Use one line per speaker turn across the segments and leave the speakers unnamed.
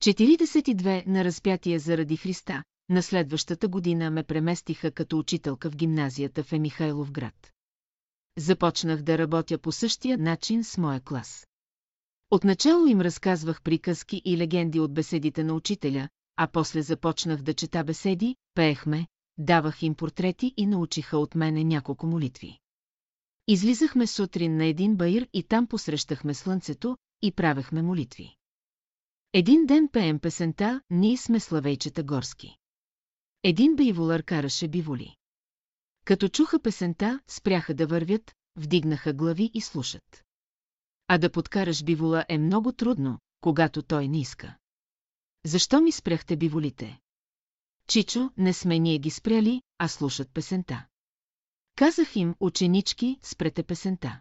42 на разпятие заради Христа, на следващата година ме преместиха като учителка в гимназията в Емихайлов град. Започнах да работя по същия начин с моя клас. Отначало им разказвах приказки и легенди от беседите на учителя, а после започнах да чета беседи, пеехме, давах им портрети и научиха от мене няколко молитви. Излизахме сутрин на един баир и там посрещахме слънцето и правехме молитви. Един ден пеем песента «Ние сме славейчета горски». Един биволър караше биволи. Като чуха песента, спряха да вървят, вдигнаха глави и слушат. А да подкараш бивола е много трудно, когато той не иска. Защо ми спряхте биволите? Чичо, не сме ние ги спряли, а слушат песента. Казах им, ученички, спрете песента.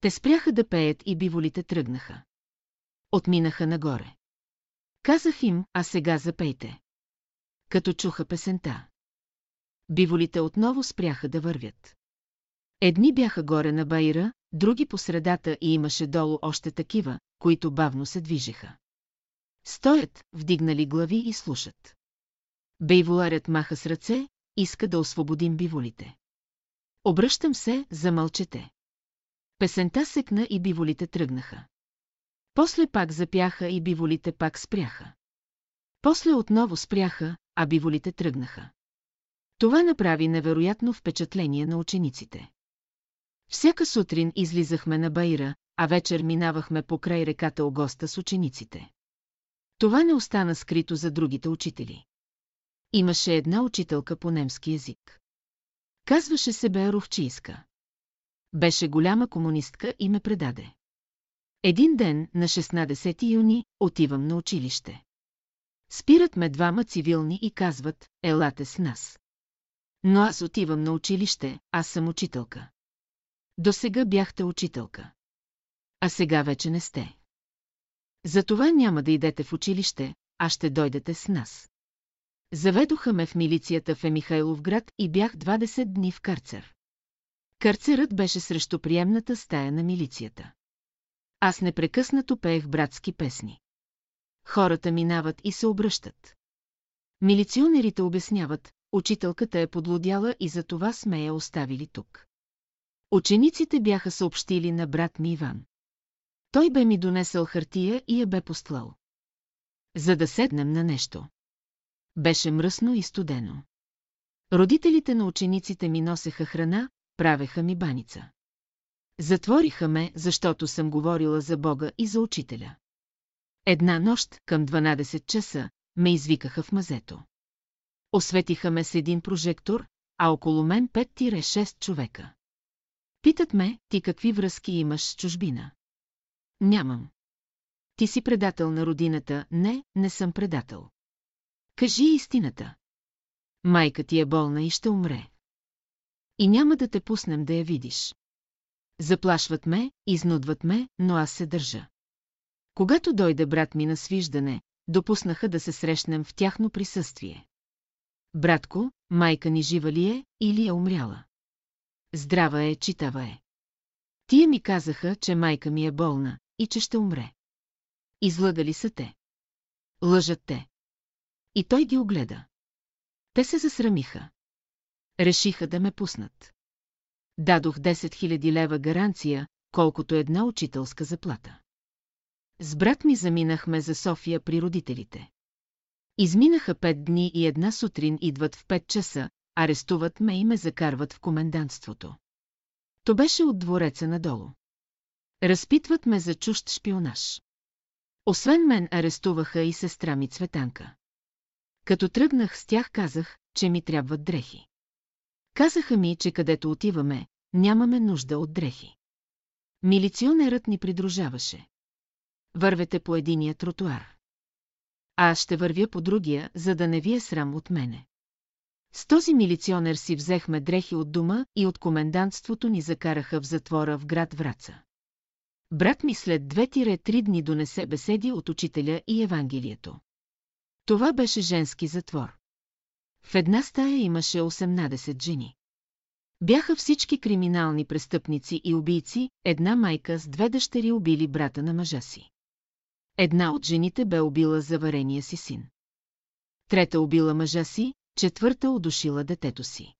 Те спряха да пеят и биволите тръгнаха. Отминаха нагоре. Казах им, а сега запейте. Като чуха песента. Биволите отново спряха да вървят. Едни бяха горе на Байра, други по средата и имаше долу още такива, които бавно се движеха. Стоят, вдигнали глави и слушат. Бейволарят маха с ръце, иска да освободим биволите. Обръщам се, замълчете. Песента секна и биволите тръгнаха. После пак запяха и биволите пак спряха. После отново спряха, а биволите тръгнаха. Това направи невероятно впечатление на учениците. Всяка сутрин излизахме на Баира, а вечер минавахме покрай реката Огоста с учениците. Това не остана скрито за другите учители. Имаше една учителка по немски язик. Казваше се Беаровчийска. Беше голяма комунистка и ме предаде. Един ден, на 16 юни, отивам на училище. Спират ме двама цивилни и казват, елате с нас. Но аз отивам на училище, аз съм учителка. До сега бяхте учителка. А сега вече не сте. Затова няма да идете в училище, а ще дойдете с нас. Заведоха ме в милицията в Емихайлов град и бях 20 дни в карцер. Карцерът беше срещу приемната стая на милицията. Аз непрекъснато пеех братски песни. Хората минават и се обръщат. Милиционерите обясняват, учителката е подлодяла и за това сме я оставили тук. Учениците бяха съобщили на брат ми Иван. Той бе ми донесъл хартия и я бе постлал. За да седнем на нещо. Беше мръсно и студено. Родителите на учениците ми носеха храна, правеха ми баница. Затвориха ме, защото съм говорила за Бога и за учителя. Една нощ, към 12 часа, ме извикаха в мазето. Осветиха ме с един прожектор, а около мен 5-6 човека. Питат ме, ти какви връзки имаш с чужбина? Нямам. Ти си предател на родината, не, не съм предател. Кажи истината. Майка ти е болна и ще умре. И няма да те пуснем да я видиш. Заплашват ме, изнудват ме, но аз се държа. Когато дойде брат ми на свиждане, допуснаха да се срещнем в тяхно присъствие. Братко, майка ни жива ли е или е умряла? Здрава е, читава е. Тия ми казаха, че майка ми е болна и че ще умре. Излъгали са те. Лъжат те. И той ги огледа. Те се засрамиха. Решиха да ме пуснат. Дадох 10 000 лева гаранция, колкото една учителска заплата. С брат ми заминахме за София при родителите. Изминаха пет дни и една сутрин идват в 5 часа, арестуват ме и ме закарват в комендантството. То беше от двореца надолу. Разпитват ме за чужд шпионаж. Освен мен арестуваха и сестра ми Цветанка. Като тръгнах с тях казах, че ми трябват дрехи. Казаха ми, че където отиваме, нямаме нужда от дрехи. Милиционерът ни придружаваше. Вървете по единия тротуар. А аз ще вървя по другия, за да не ви е срам от мене. С този милиционер си взехме дрехи от дома и от комендантството ни закараха в затвора в град Враца. Брат ми след две-три дни донесе беседи от учителя и Евангелието. Това беше женски затвор. В една стая имаше 18 жени. Бяха всички криминални престъпници и убийци, една майка с две дъщери убили брата на мъжа си. Една от жените бе убила заварения си син. Трета убила мъжа си, четвърта удушила детето си.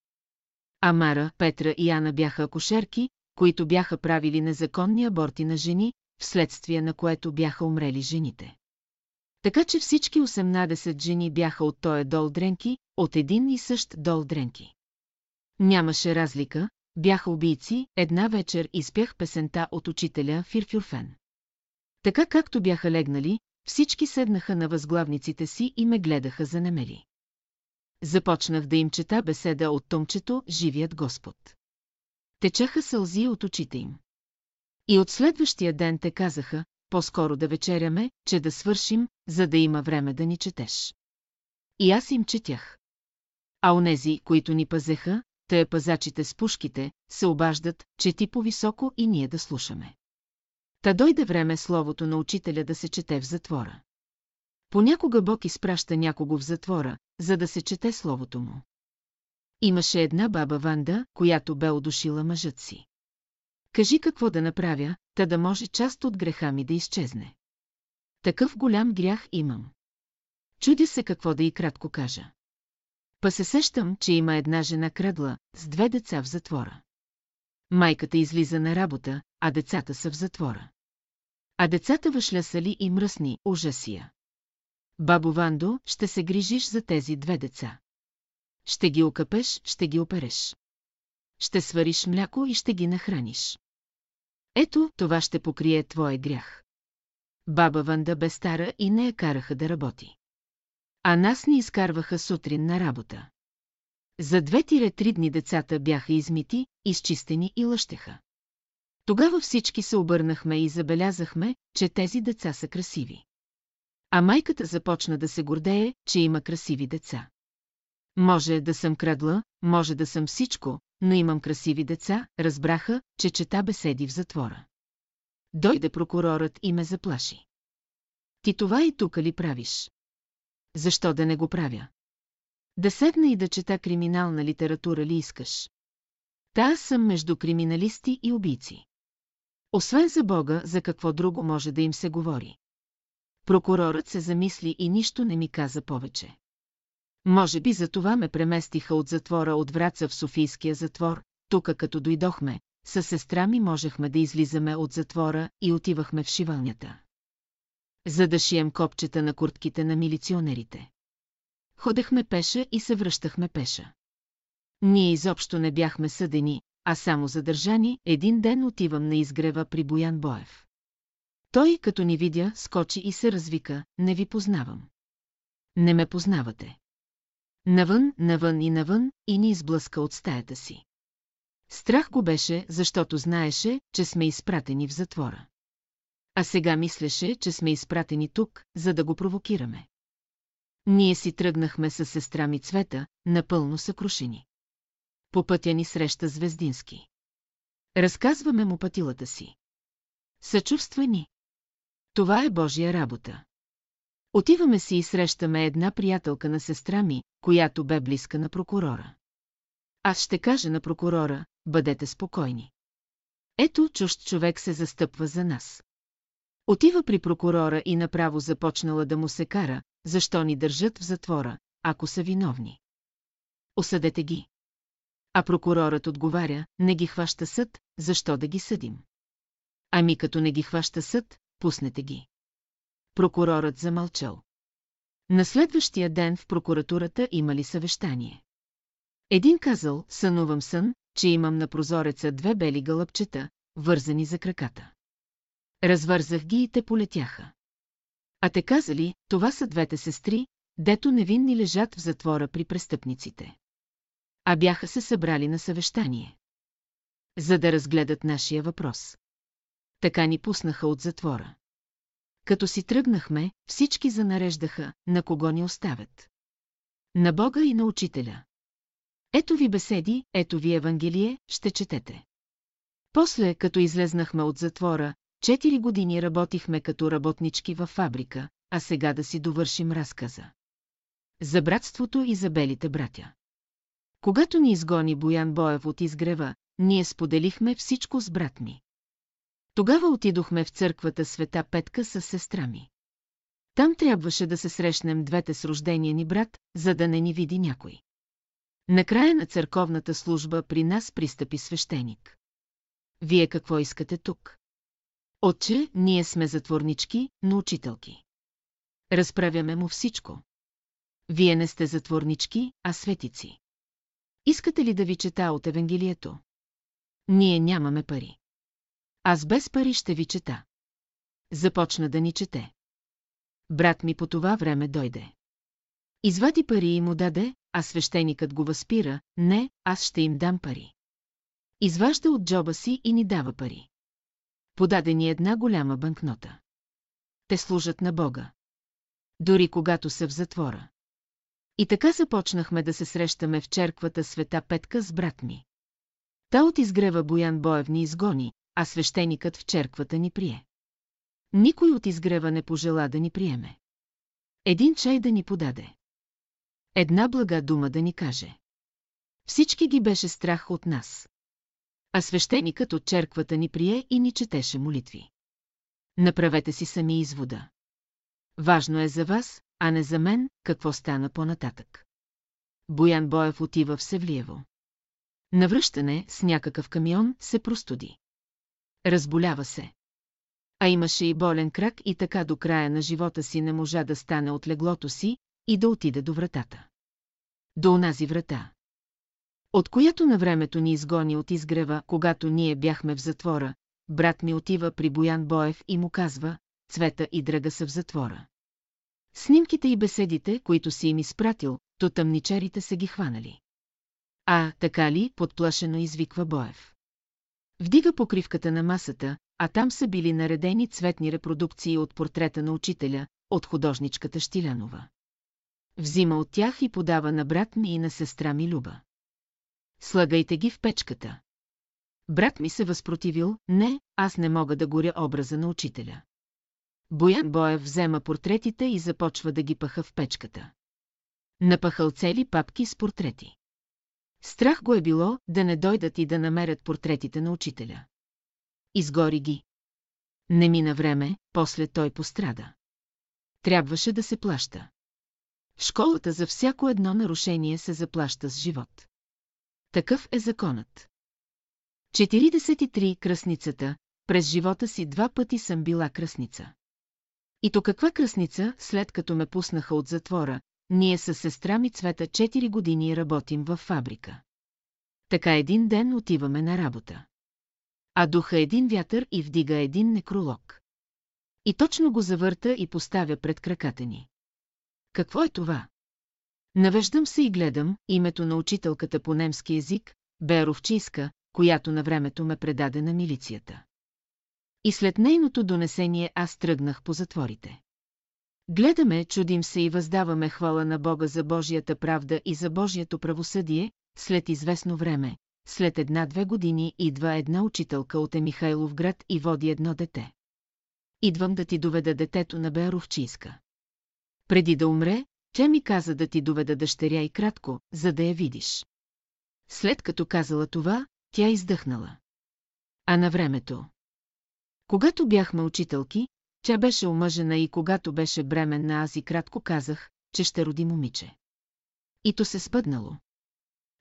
Амара, Петра и Ана бяха акушерки, които бяха правили незаконни аборти на жени, вследствие на което бяха умрели жените. Така че всички 18 жени бяха от тоя дол дренки, от един и същ дол дренки. Нямаше разлика, бяха убийци, една вечер изпях песента от учителя Фирфюрфен. Така както бяха легнали, всички седнаха на възглавниците си и ме гледаха за немели. Започнах да им чета беседа от томчето «Живият Господ». Течаха сълзи от очите им. И от следващия ден те казаха, по-скоро да вечеряме, че да свършим, за да има време да ни четеш. И аз им четях. А онези, които ни пазеха, тъя пазачите с пушките, се обаждат, че ти по-високо и ние да слушаме. Та дойде време словото на учителя да се чете в затвора. Понякога Бог изпраща някого в затвора, за да се чете словото му. Имаше една баба Ванда, която бе одушила мъжът си. Кажи какво да направя, та да може част от греха ми да изчезне. Такъв голям грях имам. Чудя се какво да и кратко кажа. Па се сещам, че има една жена крадла, с две деца в затвора. Майката излиза на работа, а децата са в затвора. А децата въшлясали и мръсни, ужасия. Бабо Вандо, ще се грижиш за тези две деца. Ще ги окъпеш, ще ги опереш. Ще свариш мляко и ще ги нахраниш. Ето, това ще покрие твое грях. Баба Ванда бе стара и не я караха да работи. А нас ни изкарваха сутрин на работа. За две-три дни децата бяха измити, изчистени и лъщеха. Тогава всички се обърнахме и забелязахме, че тези деца са красиви. А майката започна да се гордее, че има красиви деца. Може да съм крадла, може да съм всичко, но имам красиви деца, разбраха, че чета беседи в затвора. Дойде прокурорът и ме заплаши. Ти това и тук ли правиш? Защо да не го правя? Да седна и да чета криминална литература ли искаш? Та аз съм между криминалисти и убийци. Освен за Бога, за какво друго може да им се говори. Прокурорът се замисли и нищо не ми каза повече. Може би за това ме преместиха от затвора от Враца в Софийския затвор, тук като дойдохме, със сестра ми можехме да излизаме от затвора и отивахме в шивалнята. За да шием копчета на куртките на милиционерите. Ходехме пеша и се връщахме пеша. Ние изобщо не бяхме съдени, а само задържани, един ден отивам на изгрева при Боян Боев. Той, като ни видя, скочи и се развика, не ви познавам. Не ме познавате. Навън, навън и навън, и ни изблъска от стаята си. Страх го беше, защото знаеше, че сме изпратени в затвора. А сега мислеше, че сме изпратени тук, за да го провокираме. Ние си тръгнахме с сестра ми Цвета, напълно съкрушени. По пътя ни среща Звездински. Разказваме му пътилата си. Съчувства ни. Това е Божия работа. Отиваме си и срещаме една приятелка на сестра ми, която бе близка на прокурора. Аз ще кажа на прокурора, бъдете спокойни. Ето, чужд човек се застъпва за нас. Отива при прокурора и направо започнала да му се кара, защо ни държат в затвора, ако са виновни. Осъдете ги. А прокурорът отговаря, не ги хваща съд, защо да ги съдим? Ами като не ги хваща съд, пуснете ги. Прокурорът замълчал. На следващия ден в прокуратурата имали съвещание. Един казал, сънувам сън, че имам на прозореца две бели гълъбчета, вързани за краката. Развързах ги и те полетяха. А те казали, това са двете сестри, дето невинни лежат в затвора при престъпниците. А бяха се събрали на съвещание. За да разгледат нашия въпрос. Така ни пуснаха от затвора. Като си тръгнахме, всички занареждаха, на кого ни оставят. На Бога и на учителя. Ето ви беседи, ето ви Евангелие, ще четете. После, като излезнахме от затвора, четири години работихме като работнички във фабрика, а сега да си довършим разказа. За братството и за белите братя. Когато ни изгони Боян Боев от изгрева, ние споделихме всичко с брат ми. Тогава отидохме в църквата Света Петка с сестра ми. Там трябваше да се срещнем двете с рождения ни брат, за да не ни види някой. Накрая на църковната служба при нас пристъпи свещеник. Вие какво искате тук? Отче, ние сме затворнички, но учителки. Разправяме му всичко. Вие не сте затворнички, а светици. Искате ли да ви чета от Евангелието? Ние нямаме пари. Аз без пари ще ви чета. Започна да ни чете. Брат ми по това време дойде. Извади пари и му даде, а свещеникът го възпира, не, аз ще им дам пари. Изважда от джоба си и ни дава пари. Подаде ни една голяма банкнота. Те служат на Бога. Дори когато са в затвора. И така започнахме да се срещаме в черквата Света Петка с брат ми. Та от изгрева Боян Боев ни изгони, а свещеникът в черквата ни прие. Никой от изгрева не пожела да ни приеме. Един чай да ни подаде. Една блага дума да ни каже. Всички ги беше страх от нас. А свещеникът от черквата ни прие и ни четеше молитви. Направете си сами извода. Важно е за вас, а не за мен, какво стана по-нататък. Боян Боев отива в Севлиево. Навръщане с някакъв камион се простуди. Разболява се. А имаше и болен крак и така до края на живота си не можа да стане от леглото си и да отиде до вратата. До онази врата. От която на времето ни изгони от изгрева, когато ние бяхме в затвора, брат ми отива при Боян Боев и му казва, Цвета и Драга са в затвора. Снимките и беседите, които си им изпратил, то тъмничарите са ги хванали. А, така ли, подплашено извиква Боев. Вдига покривката на масата, а там са били наредени цветни репродукции от портрета на учителя, от художничката Штилянова. Взима от тях и подава на брат ми и на сестра ми Люба. Слагайте ги в печката. Брат ми се възпротивил, не, аз не мога да горя образа на учителя. Боян Боев взема портретите и започва да ги паха в печката. Напахал цели папки с портрети. Страх го е било да не дойдат и да намерят портретите на учителя. Изгори ги. Не мина време, после той пострада. Трябваше да се плаща. В школата за всяко едно нарушение се заплаща с живот. Такъв е законът. 43. Кръсницата. През живота си два пъти съм била кръсница. И то каква кръсница, след като ме пуснаха от затвора, ние с сестра ми Цвета 4 години работим във фабрика. Така един ден отиваме на работа. А духа един вятър и вдига един некролог. И точно го завърта и поставя пред краката ни. Какво е това? Навеждам се и гледам името на учителката по немски език, Беровчийска, която на времето ме предаде на милицията. И след нейното донесение аз тръгнах по затворите. Гледаме, чудим се и въздаваме хвала на Бога за Божията правда и за Божието правосъдие, след известно време, след една-две години идва една учителка от Емихайлов град и води едно дете. Идвам да ти доведа детето на Беровчийска. Преди да умре, тя ми каза да ти доведа дъщеря и кратко, за да я видиш. След като казала това, тя издъхнала. А на времето. Когато бяхме учителки, тя беше омъжена и когато беше бременна аз и кратко казах, че ще роди момиче. И то се спъднало.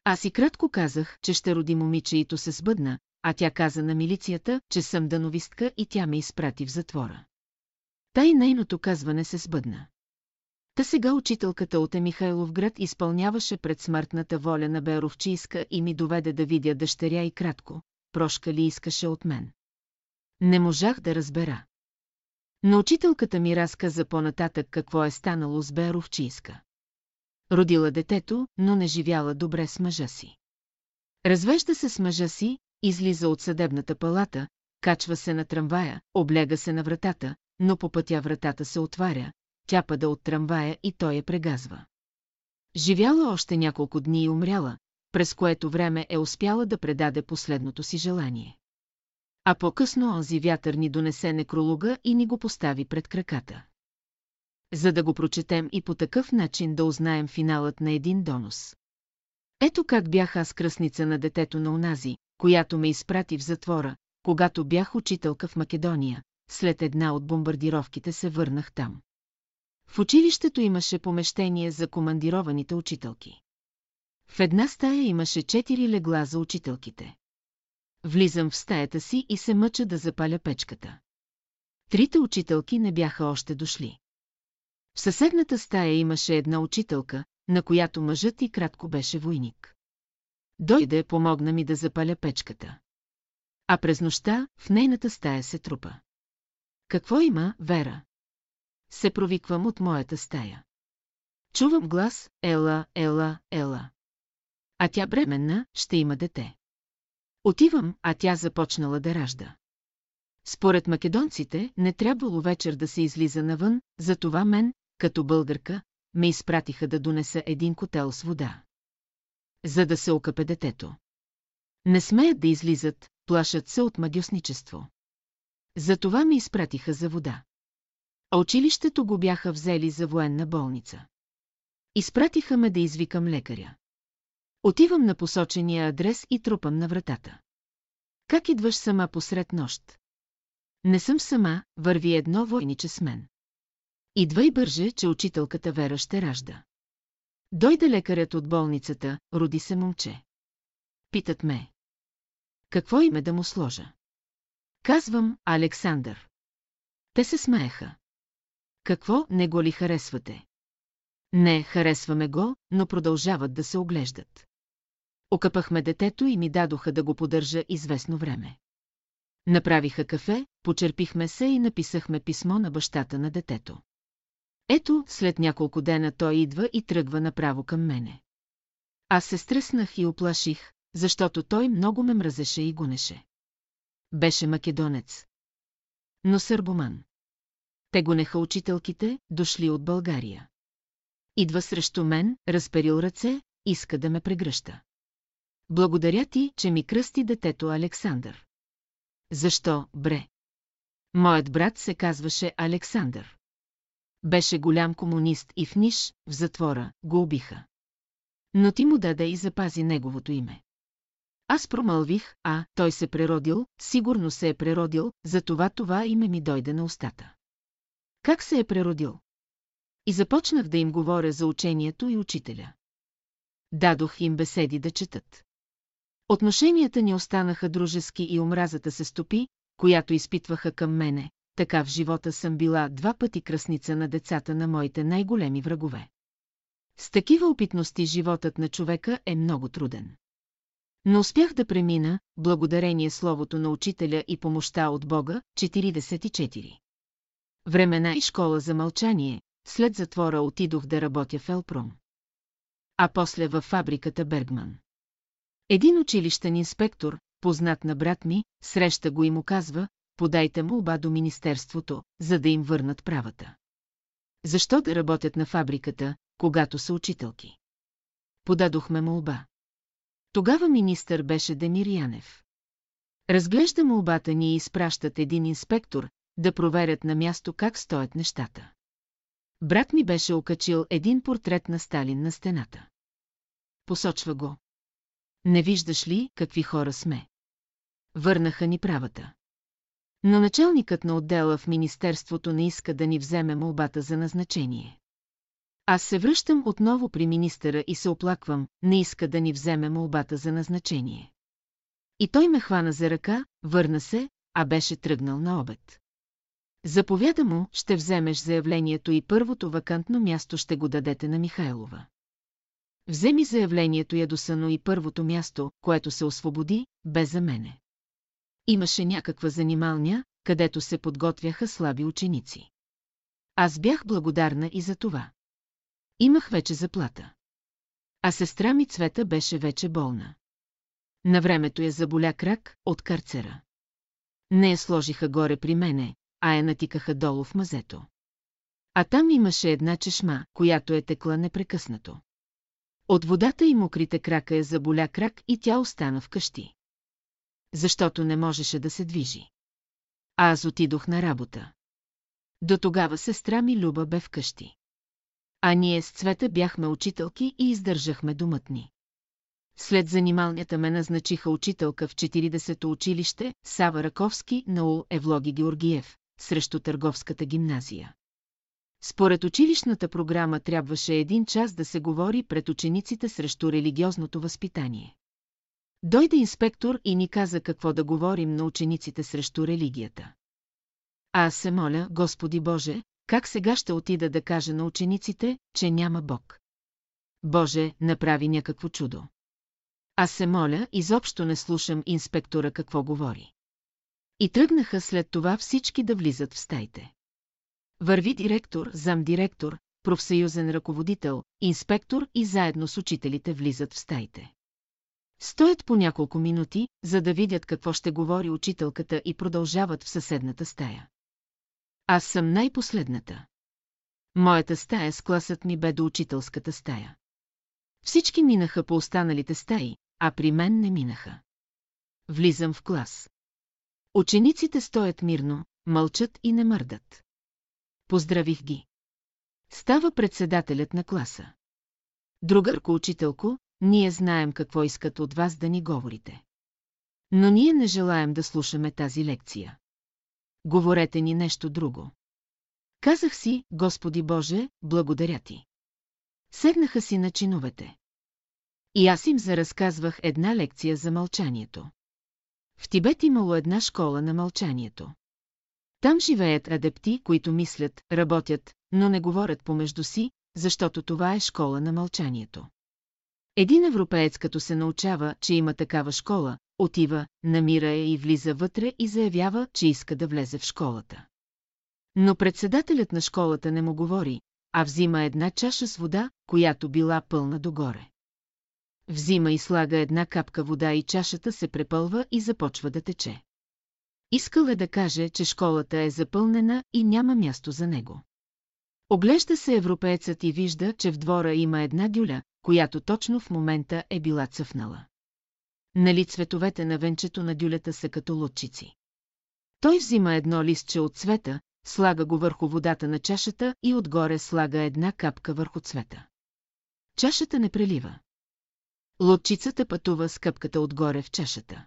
Аз и кратко казах, че ще роди момиче и то се сбъдна, а тя каза на милицията, че съм дановистка и тя ме изпрати в затвора. Тай нейното казване се сбъдна. Та сега учителката от Емихайлов град изпълняваше пред смъртната воля на Беровчийска и ми доведе да видя дъщеря и кратко, прошка ли искаше от мен. Не можах да разбера. Но учителката ми разказа по-нататък какво е станало с Беровчийска. Родила детето, но не живяла добре с мъжа си. Развежда се с мъжа си, излиза от съдебната палата, качва се на трамвая, облега се на вратата, но по пътя вратата се отваря, тя пада от трамвая и той я прегазва. Живяла още няколко дни и умряла, през което време е успяла да предаде последното си желание. А по-късно онзи вятър ни донесе некролога и ни го постави пред краката. За да го прочетем и по такъв начин да узнаем финалът на един донос. Ето как бях аз кръсница на детето на онази, която ме изпрати в затвора, когато бях учителка в Македония, след една от бомбардировките се върнах там. В училището имаше помещение за командированите учителки. В една стая имаше четири легла за учителките. Влизам в стаята си и се мъча да запаля печката. Трите учителки не бяха още дошли. В съседната стая имаше една учителка, на която мъжът и кратко беше войник. Дойде, помогна ми да запаля печката. А през нощта в нейната стая се трупа. Какво има, Вера? Се провиквам от моята стая. Чувам глас, ела, ела, ела. А тя бременна, ще има дете. Отивам, а тя започнала да ражда. Според македонците, не трябвало вечер да се излиза навън, затова мен, като българка, ме изпратиха да донеса един котел с вода. За да се окъпе детето. Не смеят да излизат, плашат се от мадюсничество. Затова ме изпратиха за вода. А училището го бяха взели за военна болница. Изпратиха ме да извикам лекаря. Отивам на посочения адрес и трупам на вратата. Как идваш сама посред нощ? Не съм сама, върви едно войниче с мен. Идва и бърже, че учителката Вера ще ражда. Дойде лекарят от болницата, роди се момче. Питат ме. Какво име да му сложа? Казвам Александър. Те се смееха. Какво, не го ли харесвате? Не, харесваме го, но продължават да се оглеждат. Окъпахме детето и ми дадоха да го поддържа известно време. Направиха кафе, почерпихме се и написахме писмо на бащата на детето. Ето, след няколко дена той идва и тръгва направо към мене. Аз се стреснах и оплаших, защото той много ме мразеше и гонеше. Беше македонец. Но сърбоман. Те гонеха учителките, дошли от България. Идва срещу мен, разперил ръце, иска да ме прегръща. Благодаря ти, че ми кръсти детето Александър. Защо, бре? Моят брат се казваше Александър. Беше голям комунист и в Ниш, в затвора, го убиха. Но ти му даде и запази неговото име. Аз промълвих, а той се преродил, сигурно се е преродил, затова това име ми дойде на устата. Как се е преродил? И започнах да им говоря за учението и учителя. Дадох им беседи да четат. Отношенията ни останаха дружески и омразата се стопи, която изпитваха към мене. Така в живота съм била два пъти кръсница на децата на моите най-големи врагове. С такива опитности животът на човека е много труден. Но успях да премина, благодарение словото на учителя и помощта от Бога, 44. Времена и школа за мълчание, след затвора отидох да работя в Елпром. А после във фабриката Бергман. Един училищен инспектор, познат на брат ми, среща го и му казва, подайте му оба до Министерството, за да им върнат правата. Защо да работят на фабриката, когато са учителки? Подадохме му оба. Тогава министър беше Демир Янев. Разглежда молбата ни и изпращат един инспектор, да проверят на място как стоят нещата. Брат ми беше окачил един портрет на Сталин на стената. Посочва го. Не виждаш ли, какви хора сме? Върнаха ни правата. Но началникът на отдела в Министерството не иска да ни вземе молбата за назначение. Аз се връщам отново при министъра и се оплаквам, не иска да ни вземе молбата за назначение. И той ме хвана за ръка, върна се, а беше тръгнал на обед. Заповяда му, ще вземеш заявлението и първото вакантно място ще го дадете на Михайлова. Вземи заявлението ядосано и първото място, което се освободи, бе за мене. Имаше някаква занималня, където се подготвяха слаби ученици. Аз бях благодарна и за това. Имах вече заплата. А сестра ми Цвета беше вече болна. На времето я заболя крак от карцера. Не я сложиха горе при мене, а я натикаха долу в мазето. А там имаше една чешма, която е текла непрекъснато. От водата и мокрите крака я заболя крак и тя остана вкъщи. Защото не можеше да се движи. А аз отидох на работа. До тогава сестра ми Люба бе вкъщи. А ние с Цвета бяхме учителки и издържахме домътни. След занималнята ме назначиха учителка в 40-то училище Сава Раковски на Ул Евлоги Георгиев, срещу търговската гимназия. Според училищната програма трябваше един час да се говори пред учениците срещу религиозното възпитание. Дойде инспектор и ни каза какво да говорим на учениците срещу религията. Аз се моля, Господи Боже, как сега ще отида да кажа на учениците, че няма Бог? Боже, направи някакво чудо. Аз се моля, изобщо не слушам инспектора какво говори. И тръгнаха след това всички да влизат в стаите. Върви директор, замдиректор, профсъюзен ръководител, инспектор и заедно с учителите влизат в стаите. Стоят по няколко минути, за да видят какво ще говори учителката и продължават в съседната стая. Аз съм най-последната. Моята стая с класът ми бе до учителската стая. Всички минаха по останалите стаи, а при мен не минаха. Влизам в клас. Учениците стоят мирно, мълчат и не мърдат. Поздравих ги. Става председателят на класа. Другърко учителко, ние знаем какво искат от вас да ни говорите. Но ние не желаем да слушаме тази лекция. Говорете ни нещо друго. Казах си, Господи Боже, благодаря ти. Седнаха си на чиновете. И аз им заразказвах една лекция за мълчанието. В Тибет имало една школа на мълчанието. Там живеят адепти, които мислят, работят, но не говорят помежду си, защото това е школа на мълчанието. Един европеец като се научава, че има такава школа, отива, намира я и влиза вътре и заявява, че иска да влезе в школата. Но председателят на школата не му говори, а взима една чаша с вода, която била пълна догоре. Взима и слага една капка вода и чашата се препълва и започва да тече. Искал е да каже, че школата е запълнена и няма място за него. Оглежда се европеецът и вижда, че в двора има една дюля, която точно в момента е била цъфнала. Нали цветовете на венчето на дюлята са като лодчици. Той взима едно листче от цвета, слага го върху водата на чашата и отгоре слага една капка върху цвета. Чашата не прелива. Лодчицата пътува с капката отгоре в чашата.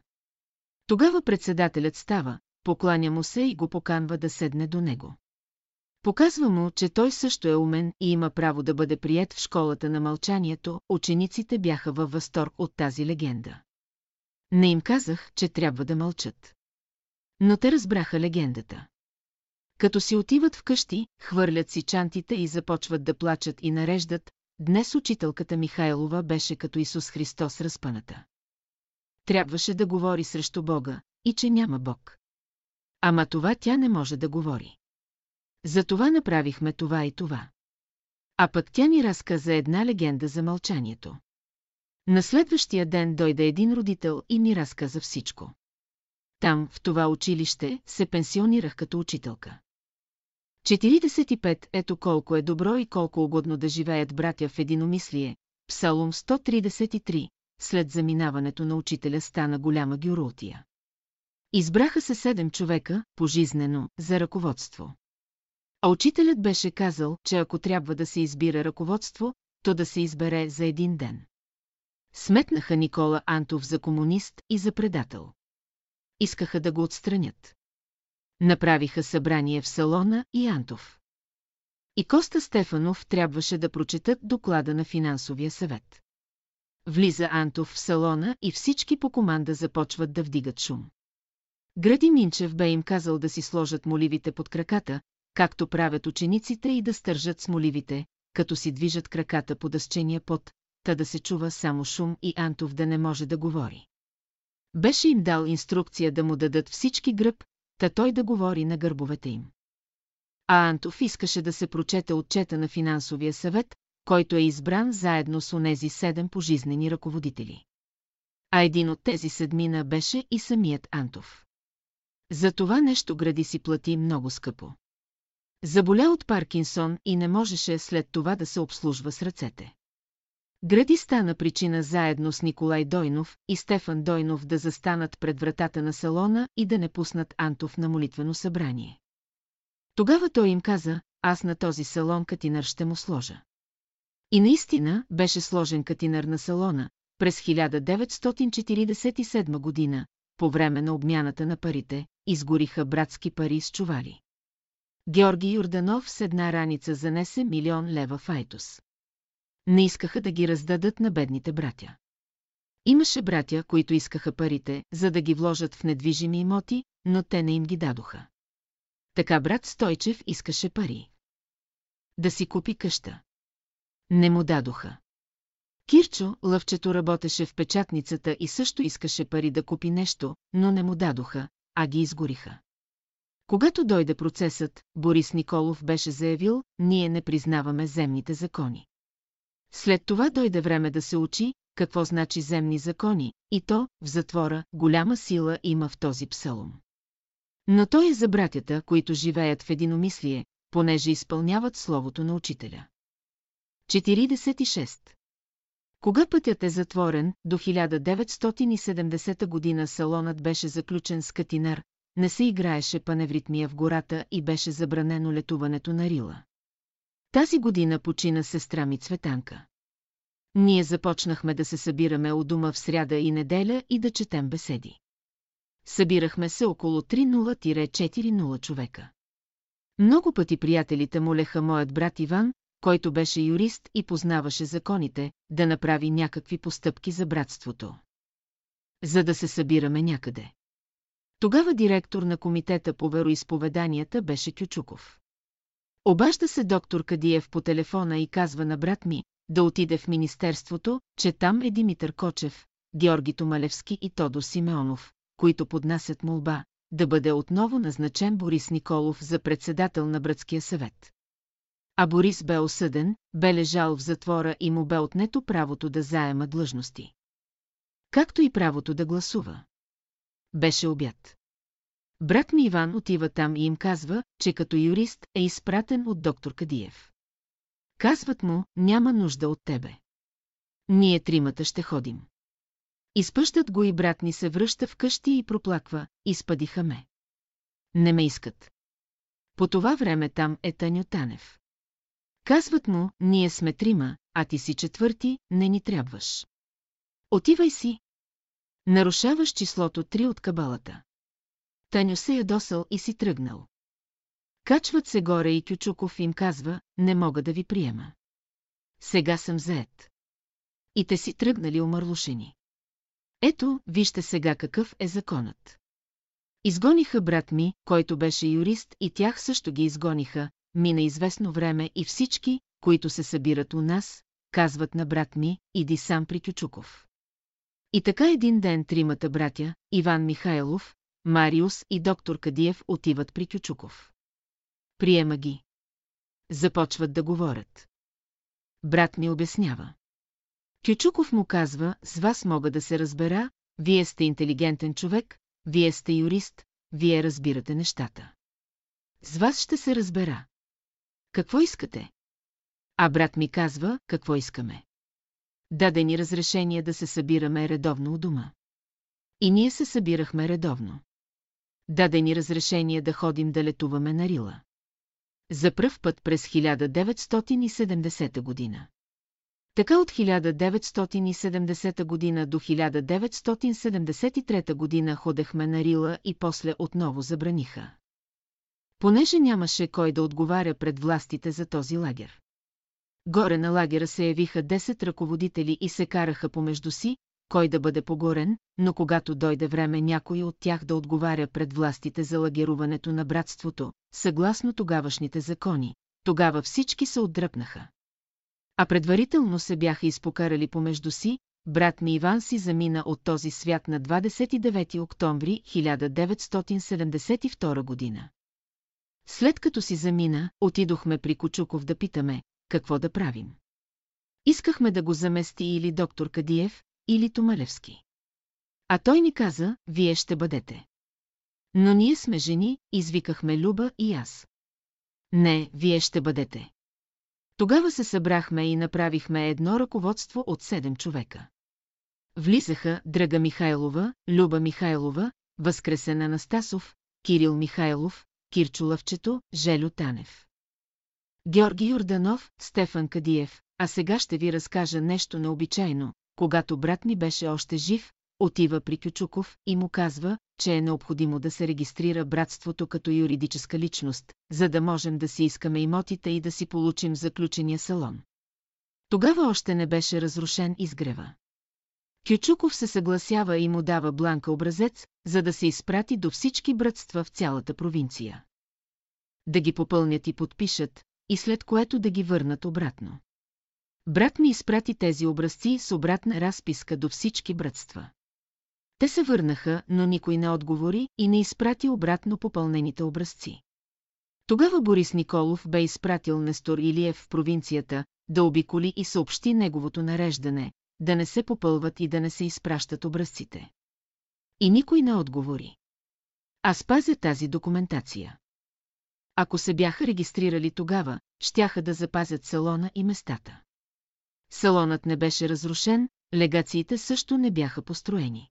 Тогава председателят става, покланя му се и го поканва да седне до него. Показва му, че той също е умен и има право да бъде прият в школата на мълчанието, учениците бяха във възторг от тази легенда. Не им казах, че трябва да мълчат. Но те разбраха легендата. Като си отиват вкъщи, хвърлят си чантите и започват да плачат и нареждат, днес учителката Михайлова беше като Исус Христос разпъната. Трябваше да говори срещу Бога и че няма Бог. Ама това тя не може да говори. Затова направихме това и това. А пък тя ни разказа една легенда за мълчанието. На следващия ден дойде един родител и ми разказа всичко. Там, в това училище, се пенсионирах като учителка. 45 ето колко е добро и колко угодно да живеят братя в единомислие. Псалом 133, след заминаването на учителя стана голяма гюрултия. Избраха се седем човека, пожизнено, за ръководство. А учителят беше казал, че ако трябва да се избира ръководство, то да се избере за един ден. Сметнаха Никола Антов за комунист и за предател. Искаха да го отстранят. Направиха събрание в салона и Антов. И Коста Стефанов трябваше да прочетат доклада на финансовия съвет. Влиза Антов в салона и всички по команда започват да вдигат шум. Гради Минчев бе им казал да си сложат моливите под краката, както правят учениците и да стържат с моливите, като си движат краката по дъсчения пот, та да се чува само шум и Антов да не може да говори. Беше им дал инструкция да му дадат всички гръб, та той да говори на гърбовете им. А Антов искаше да се прочете отчета на финансовия съвет, който е избран заедно с онези седем пожизнени ръководители. А един от тези седмина беше и самият Антов. За това нещо гради си плати много скъпо. Заболя от Паркинсон и не можеше след това да се обслужва с ръцете. Гради стана причина заедно с Николай Дойнов и Стефан Дойнов да застанат пред вратата на салона и да не пуснат Антов на молитвено събрание. Тогава той им каза, аз на този салон катинар ще му сложа. И наистина беше сложен катинар на салона през 1947 година, по време на обмяната на парите, изгориха братски пари с чували. Георги Юрданов с една раница занесе милион лева в Айтос. Не искаха да ги раздадат на бедните братя. Имаше братя, които искаха парите, за да ги вложат в недвижими имоти, но те не им ги дадоха. Така брат Стойчев искаше пари. Да си купи къща. Не му дадоха. Кирчо, лъвчето работеше в печатницата и също искаше пари да купи нещо, но не му дадоха, а ги изгориха. Когато дойде процесът, Борис Николов беше заявил, ние не признаваме земните закони. След това дойде време да се учи, какво значи земни закони, и то, в затвора, голяма сила има в този псалом. Но той е за братята, които живеят в единомислие, понеже изпълняват словото на учителя. 46. Кога пътят е затворен, до 1970 година салонът беше заключен с катинар, не се играеше паневритмия в гората и беше забранено летуването на Рила. Тази година почина сестра ми Цветанка. Ние започнахме да се събираме у дома в сряда и неделя и да четем беседи. Събирахме се около 3-0-4-0 човека. Много пъти приятелите молеха моят брат Иван, който беше юрист и познаваше законите, да направи някакви постъпки за братството. За да се събираме някъде. Тогава директор на комитета по вероисповеданията беше Кючуков. Обажда се доктор Кадиев по телефона и казва на брат ми да отиде в министерството, че там е Димитър Кочев, Георги Томалевски и Тодор Симеонов, които поднасят молба да бъде отново назначен Борис Николов за председател на Братския съвет. А Борис бе осъден, бе лежал в затвора и му бе отнето правото да заема длъжности. Както и правото да гласува. Беше обяд. Брат ми Иван отива там и им казва, че като юрист е изпратен от доктор Кадиев. Казват му, няма нужда от тебе. Ние тримата ще ходим. Изпъщат го и брат ни се връща в къщи и проплаква, изпадиха ме. Не ме искат. По това време там е Таню Танев. Казват му, ние сме трима, а ти си четвърти, не ни трябваш. Отивай си. Нарушаваш числото три от кабалата. Таню се ядосал и си тръгнал. Качват се горе и Кючуков им казва, не мога да ви приема. Сега съм заед. И те си тръгнали омърлушени. Ето, вижте сега какъв е законът. Изгониха брат ми, който беше юрист и тях също ги изгониха, мина известно време и всички, които се събират у нас, казват на брат ми, иди сам при Кючуков. И така един ден тримата братя, Иван Михайлов, Мариус и доктор Кадиев отиват при Кючуков. Приема ги. Започват да говорят. Брат ми обяснява. Кючуков му казва, с вас мога да се разбера, вие сте интелигентен човек, вие сте юрист, вие разбирате нещата. С вас ще се разбера. Какво искате? А брат ми казва, какво искаме. Даде ни разрешение да се събираме редовно у дома. И ние се събирахме редовно. Даде ни разрешение да ходим да летуваме на Рила. За пръв път през 1970 година. Така от 1970 година до 1973 година ходехме на Рила и после отново забраниха. Понеже нямаше кой да отговаря пред властите за този лагер. Горе на лагера се явиха 10 ръководители и се караха помежду си, кой да бъде погорен, но когато дойде време някой от тях да отговаря пред властите за лагеруването на братството, съгласно тогавашните закони, тогава всички се отдръпнаха. А предварително се бяха изпокарали помежду си, брат ми Иван си замина от този свят на 29 октомври 1972 година. След като си замина, отидохме при Кочуков да питаме, какво да правим. Искахме да го замести или доктор Кадиев, или Томалевски. А той ни каза, вие ще бъдете. Но ние сме жени, извикахме Люба и аз. Не, вие ще бъдете. Тогава се събрахме и направихме едно ръководство от седем човека. Влизаха Драга Михайлова, Люба Михайлова, Възкресен Анастасов, Кирил Михайлов, Кирчо Лъвчето, Желю Танев. Георги Юрданов, Стефан Кадиев, а сега ще ви разкажа нещо необичайно. Когато брат ми беше още жив, отива при Кючуков и му казва, че е необходимо да се регистрира братството като юридическа личност, за да можем да си искаме имотите и да си получим заключения салон. Тогава още не беше разрушен изгрева. Кючуков се съгласява и му дава бланка образец, за да се изпрати до всички братства в цялата провинция. Да ги попълнят и подпишат, и след което да ги върнат обратно. Брат ми изпрати тези образци с обратна разписка до всички братства. Те се върнаха, но никой не отговори и не изпрати обратно попълнените образци. Тогава Борис Николов бе изпратил Нестор Илиев в провинцията да обиколи и съобщи неговото нареждане, да не се попълват и да не се изпращат образците. И никой не отговори. Аз пазя тази документация. Ако се бяха регистрирали тогава, щяха да запазят салона и местата. Салонът не беше разрушен, легациите също не бяха построени.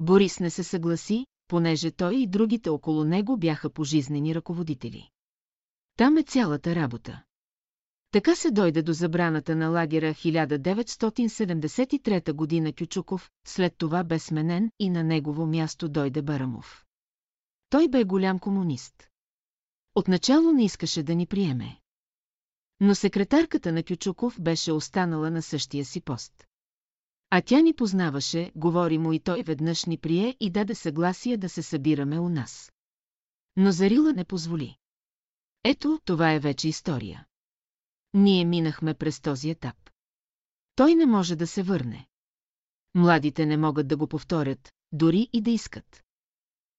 Борис не се съгласи, понеже той и другите около него бяха пожизнени ръководители. Там е цялата работа. Така се дойде до забраната на лагера 1973 година Кючуков, след това бе сменен и на негово място дойде Барамов. Той бе голям комунист. Отначало не искаше да ни приеме. Но секретарката на Кючуков беше останала на същия си пост. А тя ни познаваше, говори му и той веднъж ни прие и даде съгласие да се събираме у нас. Но Зарила не позволи. Ето, това е вече история. Ние минахме през този етап. Той не може да се върне. Младите не могат да го повторят, дори и да искат.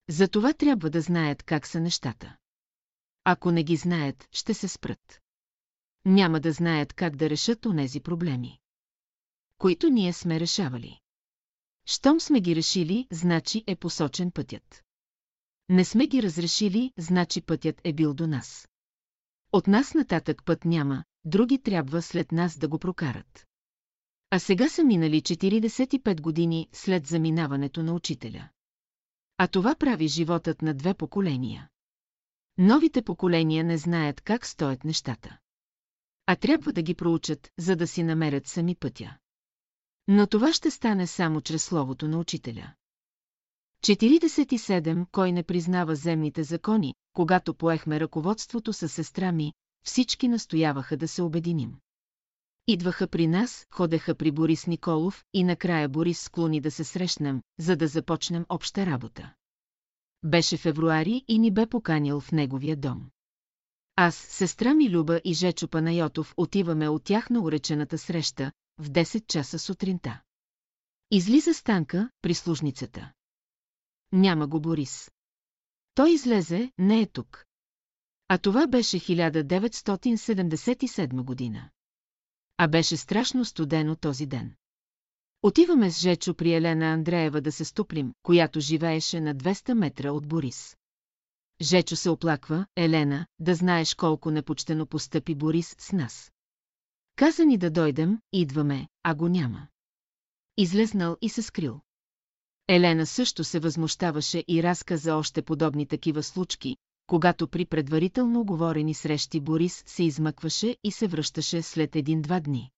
Затова трябва да знаят как са нещата. Ако не ги знаят, ще се спрат. Няма да знаят как да решат онези проблеми. Които ние сме решавали. Щом сме ги решили, значи е посочен пътят. Не сме ги разрешили, значи пътят е бил до нас. От нас нататък път няма, други трябва след нас да го прокарат. А сега са минали 45 години след заминаването на учителя. А това прави животът на две поколения. Новите поколения не знаят как стоят нещата. А трябва да ги проучат, за да си намерят сами пътя. Но това ще стане само чрез словото на учителя. 47. Кой не признава земните закони, когато поехме ръководството със сестра ми, всички настояваха да се обединим. Идваха при нас, ходеха при Борис Николов и накрая Борис склони да се срещнем, за да започнем обща работа. Беше февруари и ни бе поканил в неговия дом. Аз, сестра ми Люба и Жечо Панайотов отиваме от тях на уречената среща, в 10 часа сутринта. Излиза Станка, прислужницата. Няма го Борис. Той излезе, не е тук. А това беше 1977 година. А беше страшно студено този ден. Отиваме с Жечо при Елена Андреева да се ступлим, която живееше на 200 метра от Борис. Жечо се оплаква, Елена, да знаеш колко непочтено постъпи Борис с нас. Каза ни да дойдем, идваме, а го няма. Излезнал и се скрил. Елена също се възмущаваше и разказа още подобни такива случки, когато при предварително оговорени срещи Борис се измъкваше и се връщаше след един-два дни.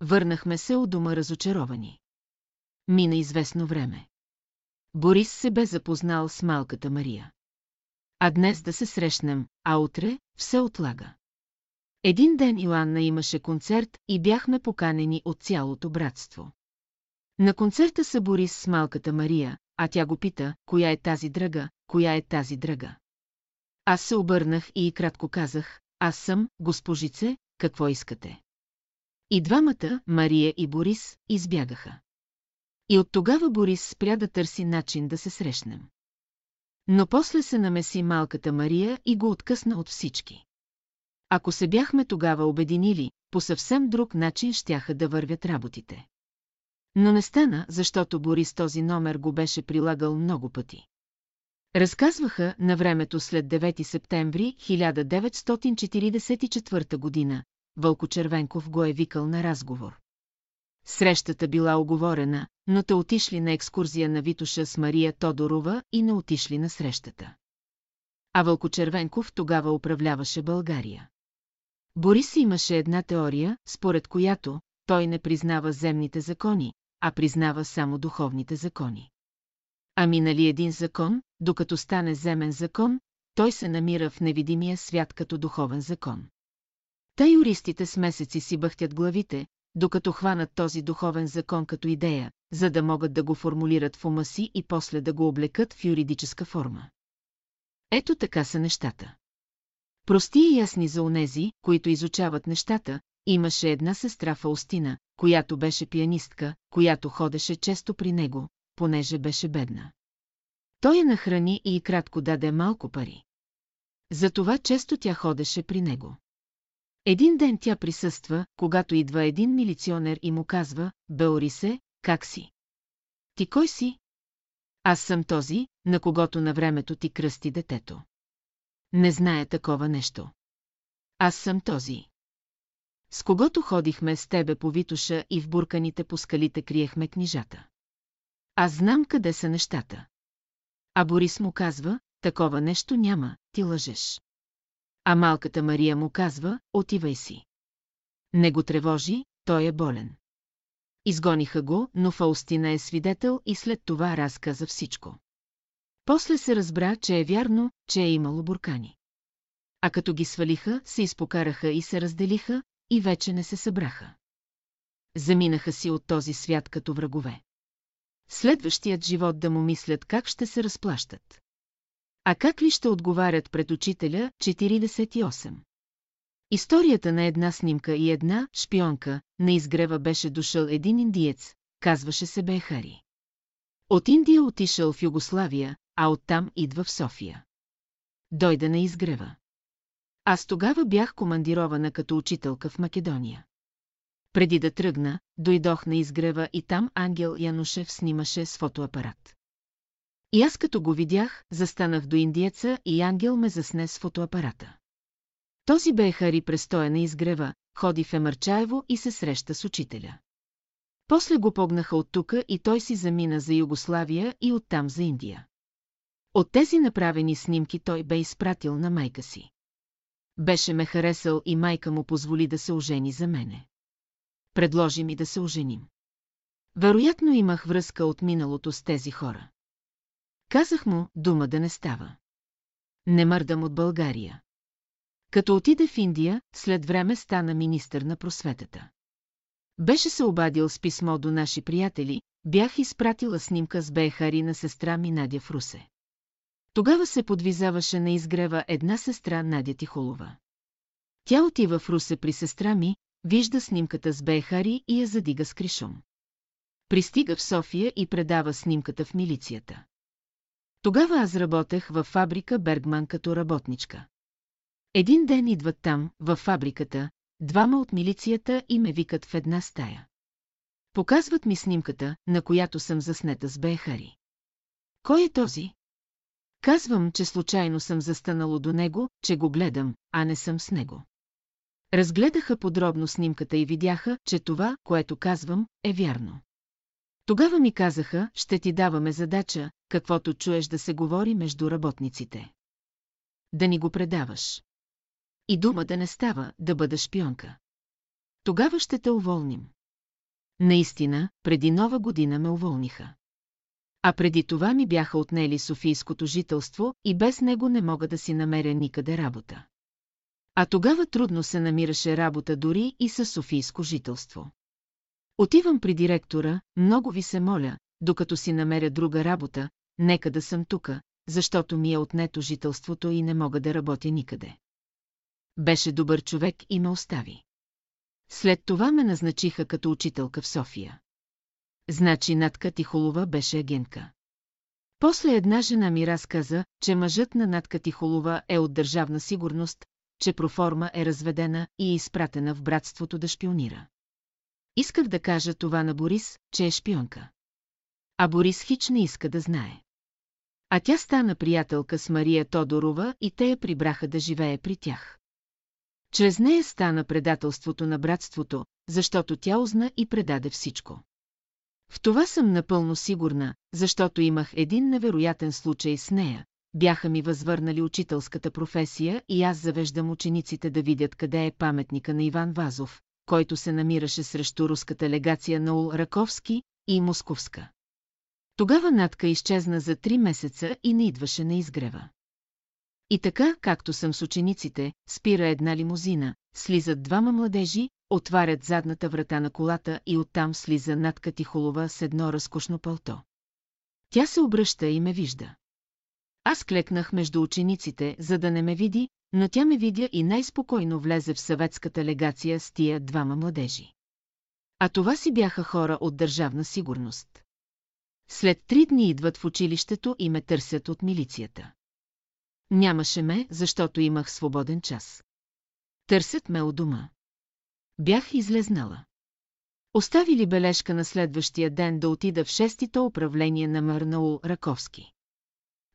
Върнахме се от дома разочаровани. Мина известно време. Борис се бе запознал с малката Мария. А днес да се срещнем, а утре все отлага. Един ден Йоанна имаше концерт и бяхме поканени от цялото братство. На концерта са Борис с малката Мария, а тя го пита, коя е тази драга, коя е тази драга. Аз се обърнах и кратко казах, аз съм, госпожице, какво искате? И двамата, Мария и Борис, избягаха. И от тогава Борис спря да търси начин да се срещнем. Но после се намеси малката Мария и го откъсна от всички. Ако се бяхме тогава обединили, по съвсем друг начин щяха да вървят работите. Но не стана, защото Борис този номер го беше прилагал много пъти. Разказваха на времето след 9 септември 1944 година, Вълко Червенков го е викал на разговор. Срещата била оговорена, но те отишли на екскурзия на Витуша с Мария Тодорова и не отишли на срещата. А Вълко Червенков тогава управляваше България. Борис имаше една теория, според която той не признава земните закони, а признава само духовните закони. Ами нали един закон, докато стане земен закон, той се намира в невидимия свят като духовен закон. Та юристите с месеци си бъхтят главите, докато хванат този духовен закон като идея, за да могат да го формулират в ума си и после да го облекат в юридическа форма. Ето така са нещата. Прости и ясни за онези, които изучават нещата, имаше една сестра Фаустина, която беше пианистка, която ходеше често при него, понеже беше бедна. Той я нахрани и кратко даде малко пари. Затова често тя ходеше при него. Един ден тя присъства, когато идва един милиционер и му казва, Беорисе, как си? Ти кой си? Аз съм този, на когото на времето ти кръсти детето. Не знае такова нещо. Аз съм този. С когото ходихме с тебе по Витуша и в бурканите по скалите криехме книжата. Аз знам къде са нещата. А Борис му казва, такова нещо няма, ти лъжеш. А малката Мария му казва, отивай си. Не го тревожи, той е болен. Изгониха го, но Фаустина е свидетел и след това разказа всичко. После се разбра, че е вярно, че е имало буркани. А като ги свалиха, се изпокараха и се разделиха, и вече не се събраха. Заминаха си от този свят като врагове. Следващият живот да му мислят как ще се разплащат. А как ли ще отговарят пред учителя 48? Историята на една снимка и една шпионка на изгрева беше дошъл един индиец, казваше се Бехари. От Индия отишъл в Югославия, а оттам идва в София. Дойде на изгрева. Аз тогава бях командирована като учителка в Македония. Преди да тръгна, дойдох на изгрева и там Ангел Янушев снимаше с фотоапарат. И аз като го видях, застанах до индиеца и Ангел ме засне с фотоапарата. Този бе Хари престоя на изгрева, ходи в Емърчаево и се среща с учителя. После го погнаха от тука и той си замина за Югославия и оттам за Индия. От тези направени снимки той бе изпратил на майка си. Беше ме харесал и майка му позволи да се ожени за мене. Предложи ми да се оженим. Вероятно имах връзка от миналото с тези хора. Казах му, дума да не става. Не мърдам от България. Като отиде в Индия, след време стана министър на просветата. Беше се обадил с писмо до наши приятели, бях изпратила снимка с Бехари на сестра ми Надя в Русе. Тогава се подвизаваше на изгрева една сестра Надя Тихолова. Тя отива в Русе при сестра ми, вижда снимката с Бехари и я задига с кришом. Пристига в София и предава снимката в милицията. Тогава аз работех във фабрика Бергман като работничка. Един ден идват там, във фабриката, двама от милицията и ме викат в една стая. Показват ми снимката, на която съм заснета с Бехари. Кой е този? Казвам, че случайно съм застанало до него, че го гледам, а не съм с него. Разгледаха подробно снимката и видяха, че това, което казвам, е вярно. Тогава ми казаха, ще ти даваме задача, каквото чуеш да се говори между работниците. Да ни го предаваш. И дума да не става, да бъда шпионка. Тогава ще те уволним. Наистина, преди нова година ме уволниха. А преди това ми бяха отнели Софийското жителство и без него не мога да си намеря никъде работа. А тогава трудно се намираше работа дори и със Софийско жителство. Отивам при директора, много ви се моля, докато си намеря друга работа, нека да съм тука, защото ми е отнето жителството и не мога да работя никъде. Беше добър човек и ме остави. След това ме назначиха като учителка в София. Значи Натка Тихолова беше агентка. После една жена ми разказа, че мъжът на Натка Тихолова е от държавна сигурност, че проформа е разведена и е изпратена в братството да шпионира. Исках да кажа това на Борис, че е шпионка. А Борис хич не иска да знае. А тя стана приятелка с Мария Тодорова и те я прибраха да живее при тях. Чрез нея стана предателството на братството, защото тя узна и предаде всичко. В това съм напълно сигурна, защото имах един невероятен случай с нея. Бяха ми възвърнали учителската професия и аз завеждам учениците да видят къде е паметника на Иван Вазов, който се намираше срещу руската легация на Ул Раковски, и Московска. Тогава Натка изчезна за три месеца и не идваше на изгрева. И така, както съм с учениците, спира една лимузина, слизат двама младежи, отварят задната врата на колата и оттам слиза Натка Тихолова с едно разкошно пълто. Тя се обръща и ме вижда. Аз клекнах между учениците, за да не ме види, но тя ме видя и най-спокойно влезе в съветската легация с тия двама младежи. А това си бяха хора от държавна сигурност. След три дни идват в училището и ме търсят от милицията. Нямаше ме, защото имах свободен час. Търсят ме у дома. Бях излезнала. Оставили бележка на следващия ден да отида в шестито управление на Мърнаул Раковски.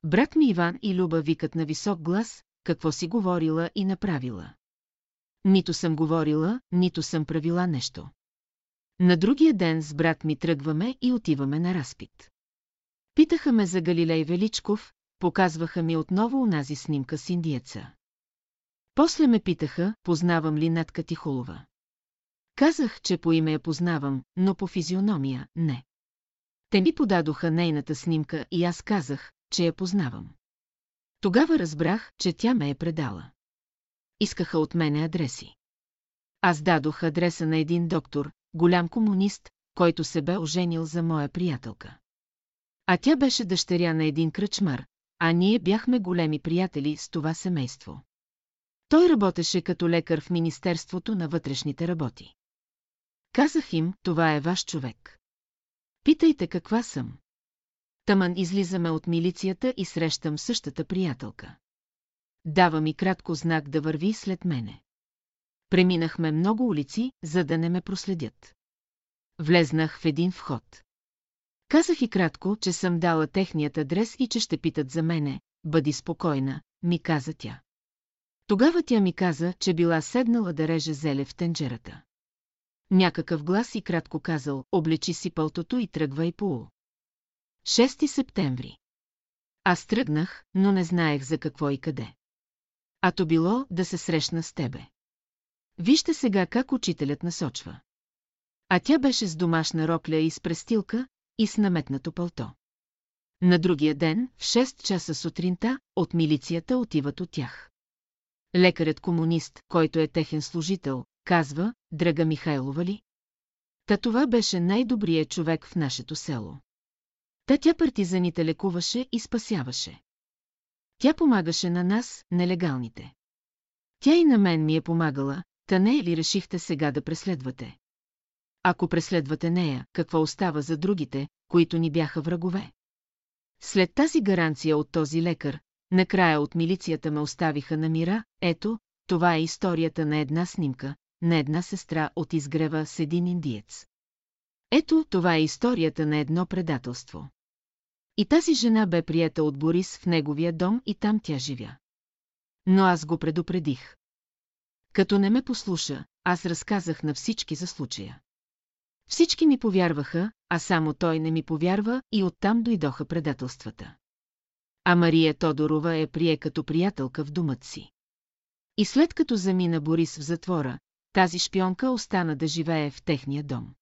Брат ми Иван и Люба викат на висок глас, какво си говорила и направила. Нито съм говорила, нито съм правила нещо. На другия ден с брат ми тръгваме и отиваме на разпит. Питаха ме за Галилей Величков, показваха ми отново унази снимка с индиеца. После ме питаха, познавам ли Натка Тихолова. Казах, че по име я познавам, но по физиономия – не. Те ми подадоха нейната снимка и аз казах, че я познавам. Тогава разбрах, че тя ме е предала. Искаха от мене адреси. Аз дадох адреса на един доктор, голям комунист, който се бе оженил за моя приятелка. А тя беше дъщеря на един кръчмар, а ние бяхме големи приятели с това семейство. Той работеше като лекар в Министерството на вътрешните работи. Казах им, това е ваш човек. Питайте каква съм. Таман излизаме от милицията и срещам същата приятелка. Дава ми кратко знак да върви след мене. Преминахме много улици, за да не ме проследят. Влезнах в един вход. Казах и кратко, че съм дала техният адрес и че ще питат за мене. Бъди спокойна, ми каза тя. Тогава тя ми каза, че била седнала да реже зеле в тенджерата. Някакъв глас и кратко казал, облечи си пълтото и тръгвай по 6 септември. Аз тръгнах, но не знаех за какво и къде. А то било да се срещна с тебе. Вижте сега как учителят насочва. А тя беше с домашна рокля и с престилка, и с наметнато пълто. На другия ден, в 6 часа сутринта, от милицията отиват от тях. Лекарят комунист, който е техен служител, казва, Драга Михайлова ли? Та това беше най-добрият човек в нашето село. Та тя партизаните лекуваше и спасяваше. Тя помагаше на нас, нелегалните. Тя и на мен ми е помагала, та не е ли решихте сега да преследвате? Ако преследвате нея, какво остава за другите, които ни бяха врагове? След тази гаранция от този лекар, накрая от милицията ме оставиха на мира, ето, това е историята на една снимка, на една сестра от изгрева с един индиец. Ето, това е историята на едно предателство. И тази жена бе приета от Борис в неговия дом и там тя живя. Но аз го предупредих. Като не ме послуша, аз разказах на всички за случая. Всички ми повярваха, а само той не ми повярва и оттам дойдоха предателствата. А Мария Тодорова е прие като приятелка в думът си. И след като замина Борис в затвора, тази шпионка остана да живее в техния дом.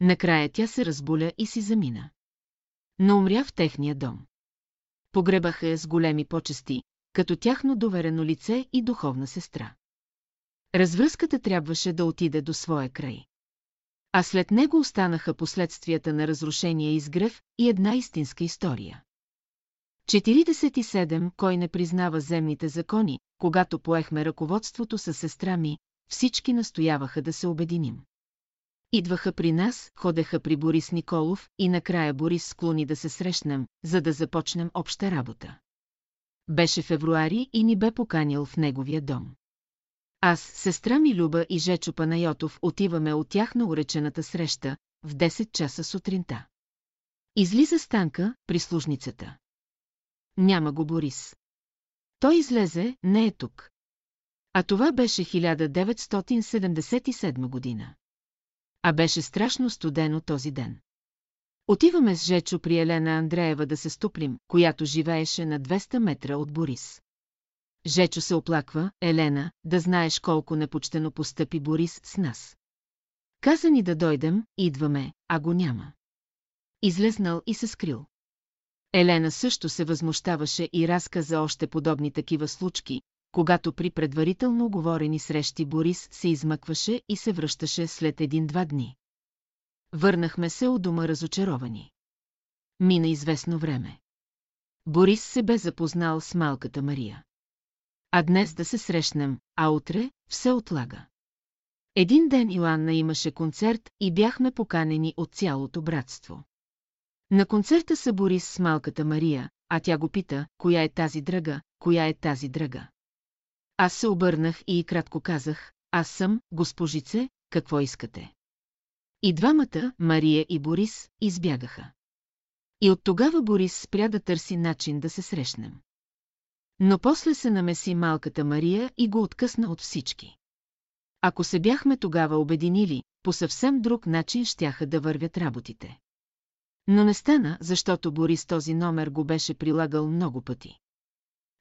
Накрая тя се разболя и си замина. Но умря в техния дом. Погребаха я с големи почести, като тяхно доверено лице и духовна сестра. Развръзката трябваше да отиде до своя край. А след него останаха последствията на разрушения изгрев и една истинска история. 47. Кой не признава земните закони, когато поехме ръководството със сестра ми, всички настояваха да се обединим. Идваха при нас, ходеха при Борис Николов и накрая Борис склони да се срещнем, за да започнем обща работа. Беше февруари и ни бе поканил в неговия дом. Аз, сестра ми Люба и Жечо Панайотов отиваме от тях на уречената среща в 10 часа сутринта. Излиза Станка, прислужницата. Няма го Борис. Той излезе, не е тук. А това беше 1977 година. А беше страшно студено този ден. Отиваме с Жечо при Елена Андреева да се ступлим, която живееше на 200 метра от Борис. Жечо се оплаква, Елена, да знаеш колко непочтено постъпи Борис с нас. Каза ни да дойдем, идваме, а го няма. излезнал и се скрил. Елена също се възмущаваше и разказа още подобни такива случки, когато при предварително оговорени срещи Борис се измъкваше и се връщаше след един-два дни. Върнахме се от дома разочаровани. Мина известно време. Борис се бе запознал с малката Мария. А днес да се срещнем, а утре все отлага. Един ден Йоанна имаше концерт и бяхме поканени от цялото братство. На концерта са Борис с малката Мария, а тя го пита, коя е тази дръга, коя е тази дръга. Аз се обърнах и кратко казах, аз съм, госпожице, какво искате? И двамата, Мария и Борис, избягаха. И от тогава Борис спря да търси начин да се срещнем. Но после се намеси малката Мария и го откъсна от всички. Ако се бяхме тогава обединили, по съвсем друг начин щяха да вървят работите. Но не стана, защото Борис този номер го беше прилагал много пъти.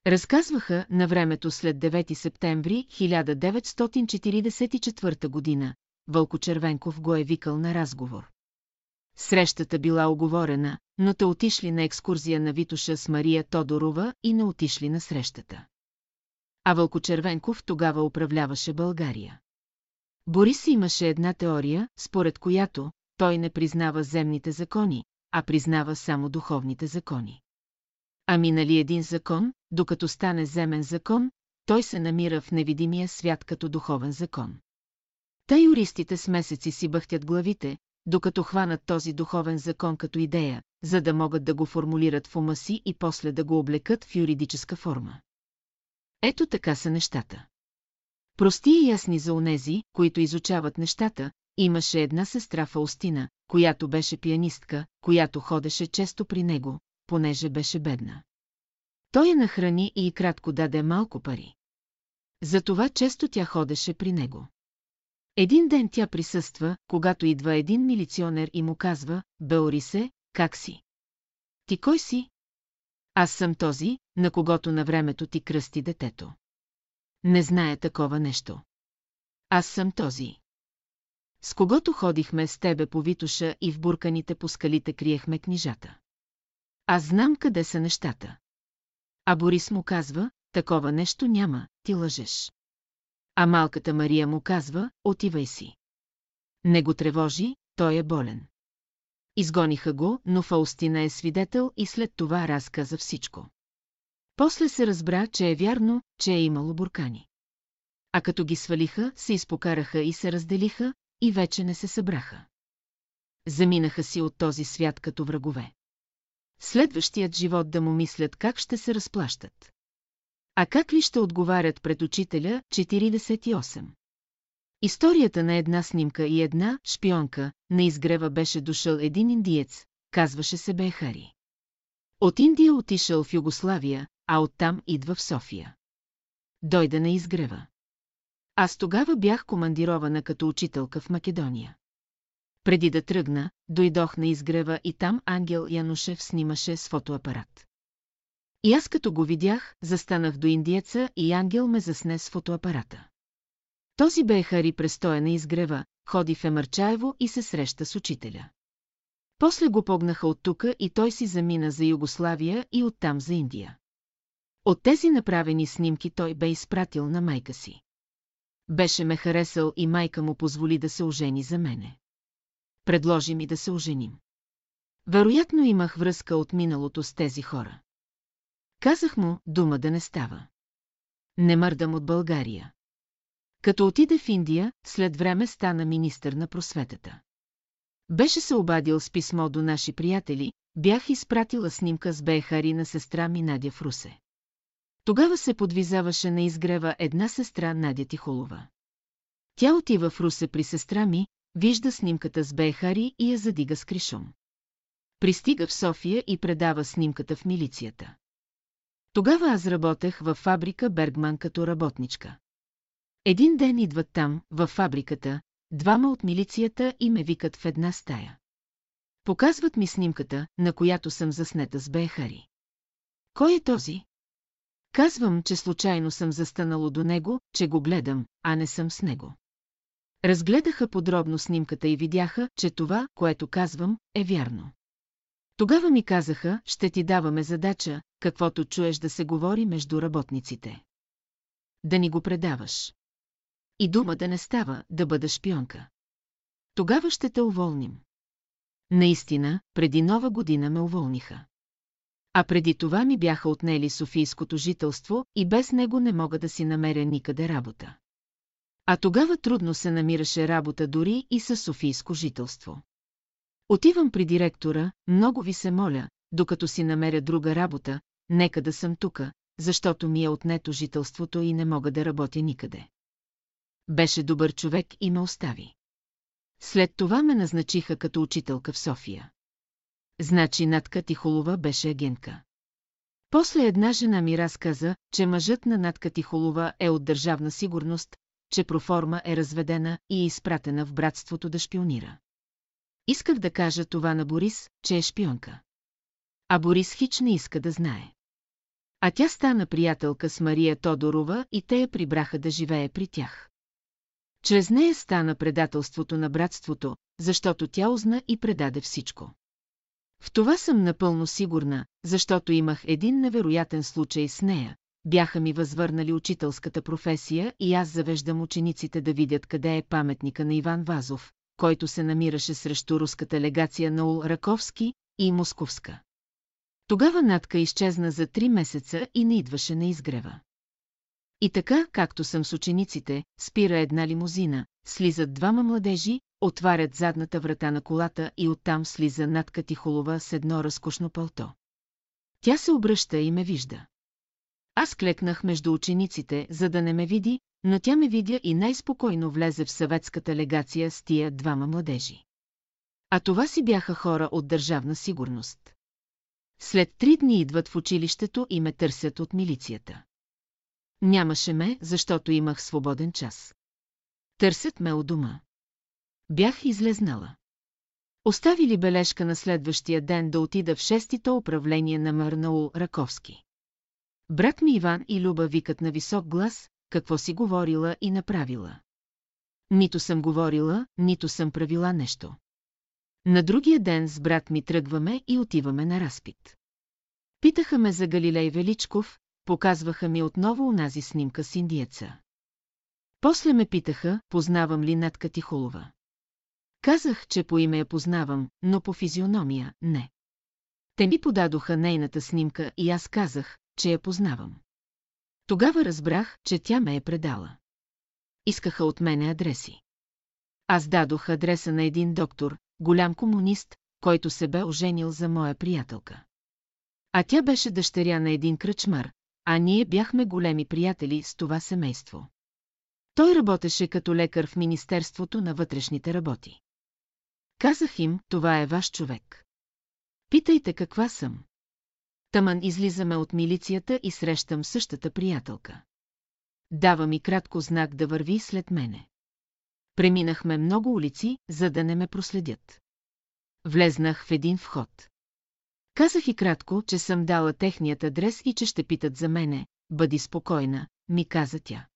Разказваха на времето след 9 септември 1944 година, Вълко Червенков го е викал на разговор. Срещата била оговорена, но те отишли на екскурзия на Витуша с Мария Тодорова и не отишли на срещата. А Вълко Червенков тогава управляваше България. Борис имаше една теория, според която той не признава земните закони, а признава само духовните закони. А минали един закон, докато стане земен закон, той се намира в невидимия свят като духовен закон. Та юристите с месеци си бъхтят главите, докато хванат този духовен закон като идея, за да могат да го формулират в ума си и после да го облекат в юридическа форма. Ето така са нещата. Прости и ясни за онези, които изучават нещата, имаше една сестра Фаустина, която беше пианистка, която ходеше често при него, понеже беше бедна. Той я нахрани и кратко даде малко пари. Затова често тя ходеше при него. Един ден тя присъства, когато идва един милиционер и му казва, Беорисе, как си? Ти кой си? Аз съм този, на когото на времето ти кръсти детето. Не знае такова нещо. Аз съм този. С когото ходихме с тебе по Витуша и в бурканите по скалите криехме книжата. Аз знам къде са нещата. А Борис му казва, такова нещо няма, ти лъжеш. А малката Мария му казва, отивай си. Не го тревожи, той е болен. Изгониха го, но Фаустина е свидетел и след това разказа всичко. После се разбра, че е вярно, че е имало буркани. А като ги свалиха, се изпокараха и се разделиха, и вече не се събраха. Заминаха си от този свят като врагове. Следващият живот да му мислят как ще се разплащат. А как ли ще отговарят пред учителя 48? Историята на една снимка и една шпионка на изгрева беше дошъл един индиец, казваше се Бехари. От Индия отишъл в Югославия, а оттам идва в София. Дойде на изгрева. Аз тогава бях командирована като учителка в Македония. Преди да тръгна, дойдох на изгрева и там Ангел Янушев снимаше с фотоапарат. И аз като го видях, застанах до индиеца и Ангел ме засне с фотоапарата. Този бе Хари престоя на изгрева, ходи в Емърчаево и се среща с учителя. После го погнаха от тука и той си замина за Югославия и оттам за Индия. От тези направени снимки той бе изпратил на майка си. Беше ме харесал и майка му позволи да се ожени за мене. Предложи ми да се оженим. Вероятно имах връзка от миналото с тези хора. Казах му, дума да не става. Не мърдам от България. Като отиде в Индия, след време стана министър на просветата. Беше се обадил с писмо до наши приятели, бях изпратила снимка с Бехари на сестра ми Надя в Русе. Тогава се подвизаваше на изгрева една сестра Надя Тихолова. Тя отива в Русе при сестра ми, вижда снимката с Бехари и я задига с кришом. Пристига в София и предава снимката в милицията. Тогава аз работех във фабрика Бергман като работничка. Един ден идват там, във фабриката, двама от милицията и ме викат в една стая. Показват ми снимката, на която съм заснета с Бехари. Кой е този? Казвам, че случайно съм застанало до него, че го гледам, а не съм с него. Разгледаха подробно снимката и видяха, че това, което казвам, е вярно. Тогава ми казаха, ще ти даваме задача, каквото чуеш да се говори между работниците. Да ни го предаваш. И дума да не става, да бъда шпионка. Тогава ще те уволним. Наистина, преди нова година ме уволниха. А преди това ми бяха отнели Софийското жителство и без него не мога да си намеря никъде работа. А тогава трудно се намираше работа дори и със Софийско жителство. Отивам при директора, много ви се моля, докато си намеря друга работа, нека да съм тука, защото ми е отнето жителството и не мога да работя никъде. Беше добър човек и ме остави. След това ме назначиха като учителка в София. Значи Натка Тихолова беше агентка. После една жена ми разказа, че мъжът на Натка Тихолова е от държавна сигурност, че проформа е разведена и е изпратена в братството да шпионира. Исках да кажа това на Борис, че е шпионка. А Борис хич не иска да знае. А тя стана приятелка с Мария Тодорова и те я прибраха да живее при тях. Чрез нея стана предателството на братството, защото тя узна и предаде всичко. В това съм напълно сигурна, защото имах един невероятен случай с нея. Бяха ми възвърнали учителската професия и аз завеждам учениците да видят къде е паметника на Иван Вазов, който се намираше срещу руската легация на Ул Раковски и Московска. Тогава Натка изчезна за три месеца и не идваше на изгрева. И така, както съм с учениците, спира една лимузина, слизат двама младежи, отварят задната врата на колата и оттам слиза Натка Тихолова с едно разкошно пълто. Тя се обръща и ме вижда. Аз клекнах между учениците, за да не ме види, но тя ме видя и най-спокойно влезе в съветската легация с тия двама младежи. А това си бяха хора от държавна сигурност. След три дни идват в училището и ме търсят от милицията. Нямаше ме, защото имах свободен час. Търсят ме у дома. Бях излезнала. Оставили бележка на следващия ден да отида в шестито управление на Мърнаул Раковски. Брат ми Иван и Люба викат на висок глас, какво си говорила и направила. Нито съм говорила, нито съм правила нещо. На другия ден с брат ми тръгваме и отиваме на разпит. Питаха ме за Галилей Величков, показваха ми отново унази снимка с индиеца. После ме питаха, познавам ли Натка Тихолова. Казах, че по име я познавам, но по физиономия – не. Те ми подадоха нейната снимка и аз казах, че я познавам. Тогава разбрах, че тя ме е предала. Искаха от мене адреси. Аз дадох адреса на един доктор, голям комунист, който се бе оженил за моя приятелка. А тя беше дъщеря на един кръчмар, а ние бяхме големи приятели с това семейство. Той работеше като лекар в Министерството на вътрешните работи. Казах им, това е ваш човек. Питайте каква съм. Таман излизаме от милицията и срещам същата приятелка. Дава ми кратко знак да върви след мене. Преминахме много улици, за да не ме проследят. Влезнах в един вход. Казах и кратко, че съм дала техният адрес и че ще питат за мене. Бъди спокойна, ми каза тя.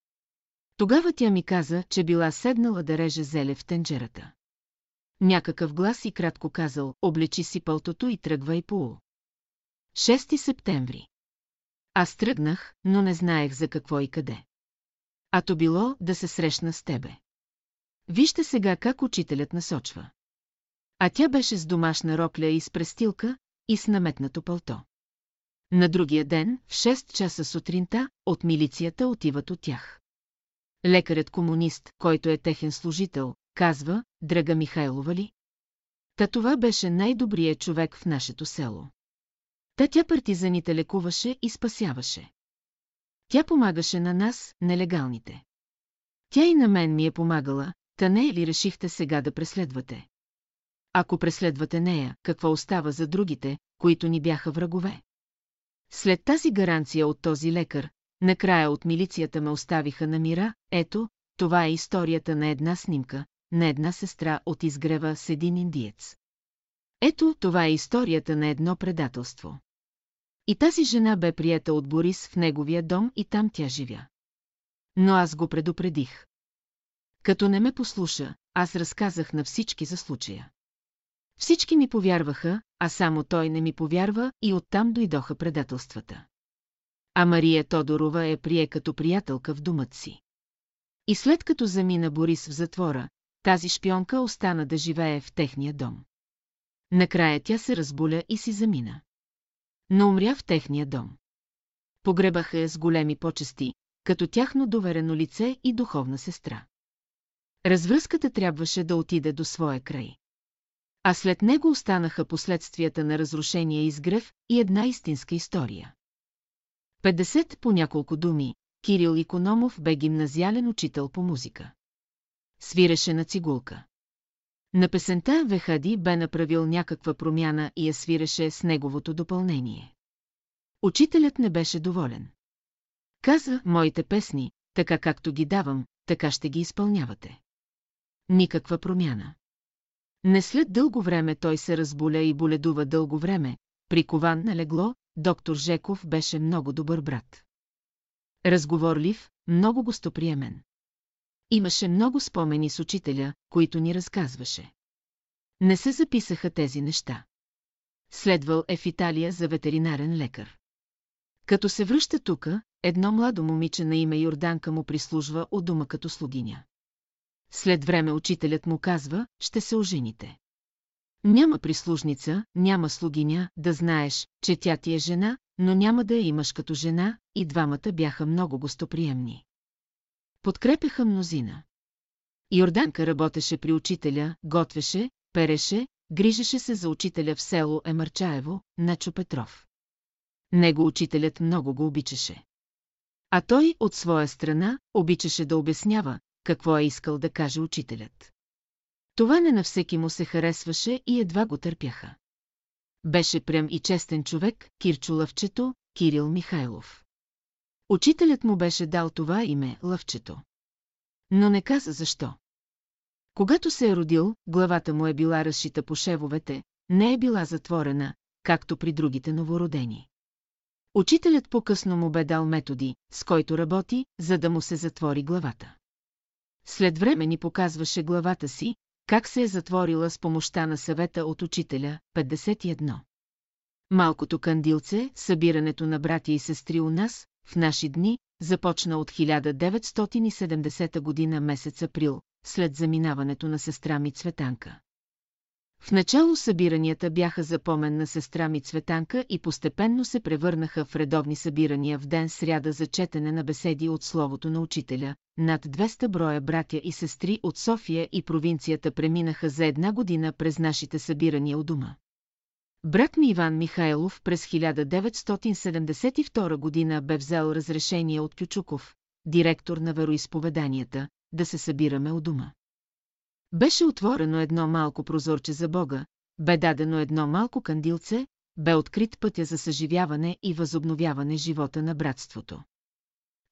Тогава тя ми каза, че била седнала да реже зеле в тенджерата. Някакъв глас и кратко казал, облечи си пълтото и тръгвай по 6 септември. Аз тръгнах, но не знаех за какво и къде. А то било да се срещна с тебе. Вижте сега как учителят насочва. А тя беше с домашна рокля и с престилка, и с наметнато пълто. На другия ден, в 6 часа сутринта, от милицията отиват от тях. Лекарят комунист, който е техен служител, казва, Драга Михайлова ли? Та това беше най-добрият човек в нашето село. Та тя партизаните лекуваше и спасяваше. Тя помагаше на нас, нелегалните. Тя и на мен ми е помагала, та не е ли решихте сега да преследвате? Ако преследвате нея, какво остава за другите, които ни бяха врагове? След тази гаранция от този лекар, накрая от милицията ме оставиха на мира, ето, това е историята на една снимка, на една сестра от изгрева с един индиец. Ето, това е историята на едно предателство. И тази жена бе приета от Борис в неговия дом и там тя живя. Но аз го предупредих. Като не ме послуша, аз разказах на всички за случая. Всички ми повярваха, а само той не ми повярва и оттам дойдоха предателствата. А Мария Тодорова е прие като приятелка в думът си. И след като замина Борис в затвора, тази шпионка остана да живее в техния дом. Накрая тя се разболя и си замина. Но умря в техния дом. Погребаха я с големи почести, като тяхно доверено лице и духовна сестра. Развръзката трябваше да отиде до своя край. А след него останаха последствията на разрушения изгрев и една истинска история. 50 по няколко думи, Кирил Икономов бе гимназиален учител по музика. Свиреше на цигулка. На песента Вехади бе направил някаква промяна и я свиреше с неговото допълнение. Учителят не беше доволен. Каза, моите песни, така както ги давам, така ще ги изпълнявате. Никаква промяна. Не след дълго време той се разболя и боледува дълго време, прикован на легло, доктор Жеков беше много добър брат. Разговорлив, много гостоприемен. Имаше много спомени с учителя, които ни разказваше. Не се записаха тези неща. Следвал е в Италия за ветеринарен лекар. Като се връща тука, едно младо момиче на име Йорданка му прислужва от дома като слугиня. След време учителят му казва, ще се ожените. Няма прислужница, няма слугиня, да знаеш, че тя ти е жена, но няма да я имаш като жена, и двамата бяха много гостоприемни. Подкрепяха мнозина. Йорданка работеше при учителя, готвеше, переше, грижеше се за учителя в село Емарчаево, Начо Петров. Него учителят много го обичаше. А той, от своя страна, обичаше да обяснява, какво е искал да каже учителят. Това не на всеки му се харесваше и едва го търпяха. Беше прям и честен човек, Кирчо Лъвчето, Кирил Михайлов. Учителят му беше дал това име, Лъвчето. Но не каза защо. Когато се е родил, главата му е била разшита по шевовете, не е била затворена, както при другите новородени. Учителят по-късно му бе дал методи, с който работи, за да му се затвори главата. След време ни показваше главата си, как се е затворила с помощта на съвета от учителя, 51. Малкото кандилце, събирането на братя и сестри у нас, в наши дни, започна от 1970 година месец април, след заминаването на сестра ми Цветанка. В начало събиранията бяха за помен на сестра ми Цветанка и постепенно се превърнаха в редовни събирания в ден сряда за четене на беседи от словото на учителя. Над 200 броя братя и сестри от София и провинцията преминаха за една година през нашите събирания у дома. Брат ми Иван Михайлов през 1972 година бе взел разрешение от Кючуков, директор на вероисповеданията, да се събираме у дома. Беше отворено едно малко прозорче за Бога, бе дадено едно малко кандилце, бе открит пътя за съживяване и възобновяване живота на братството.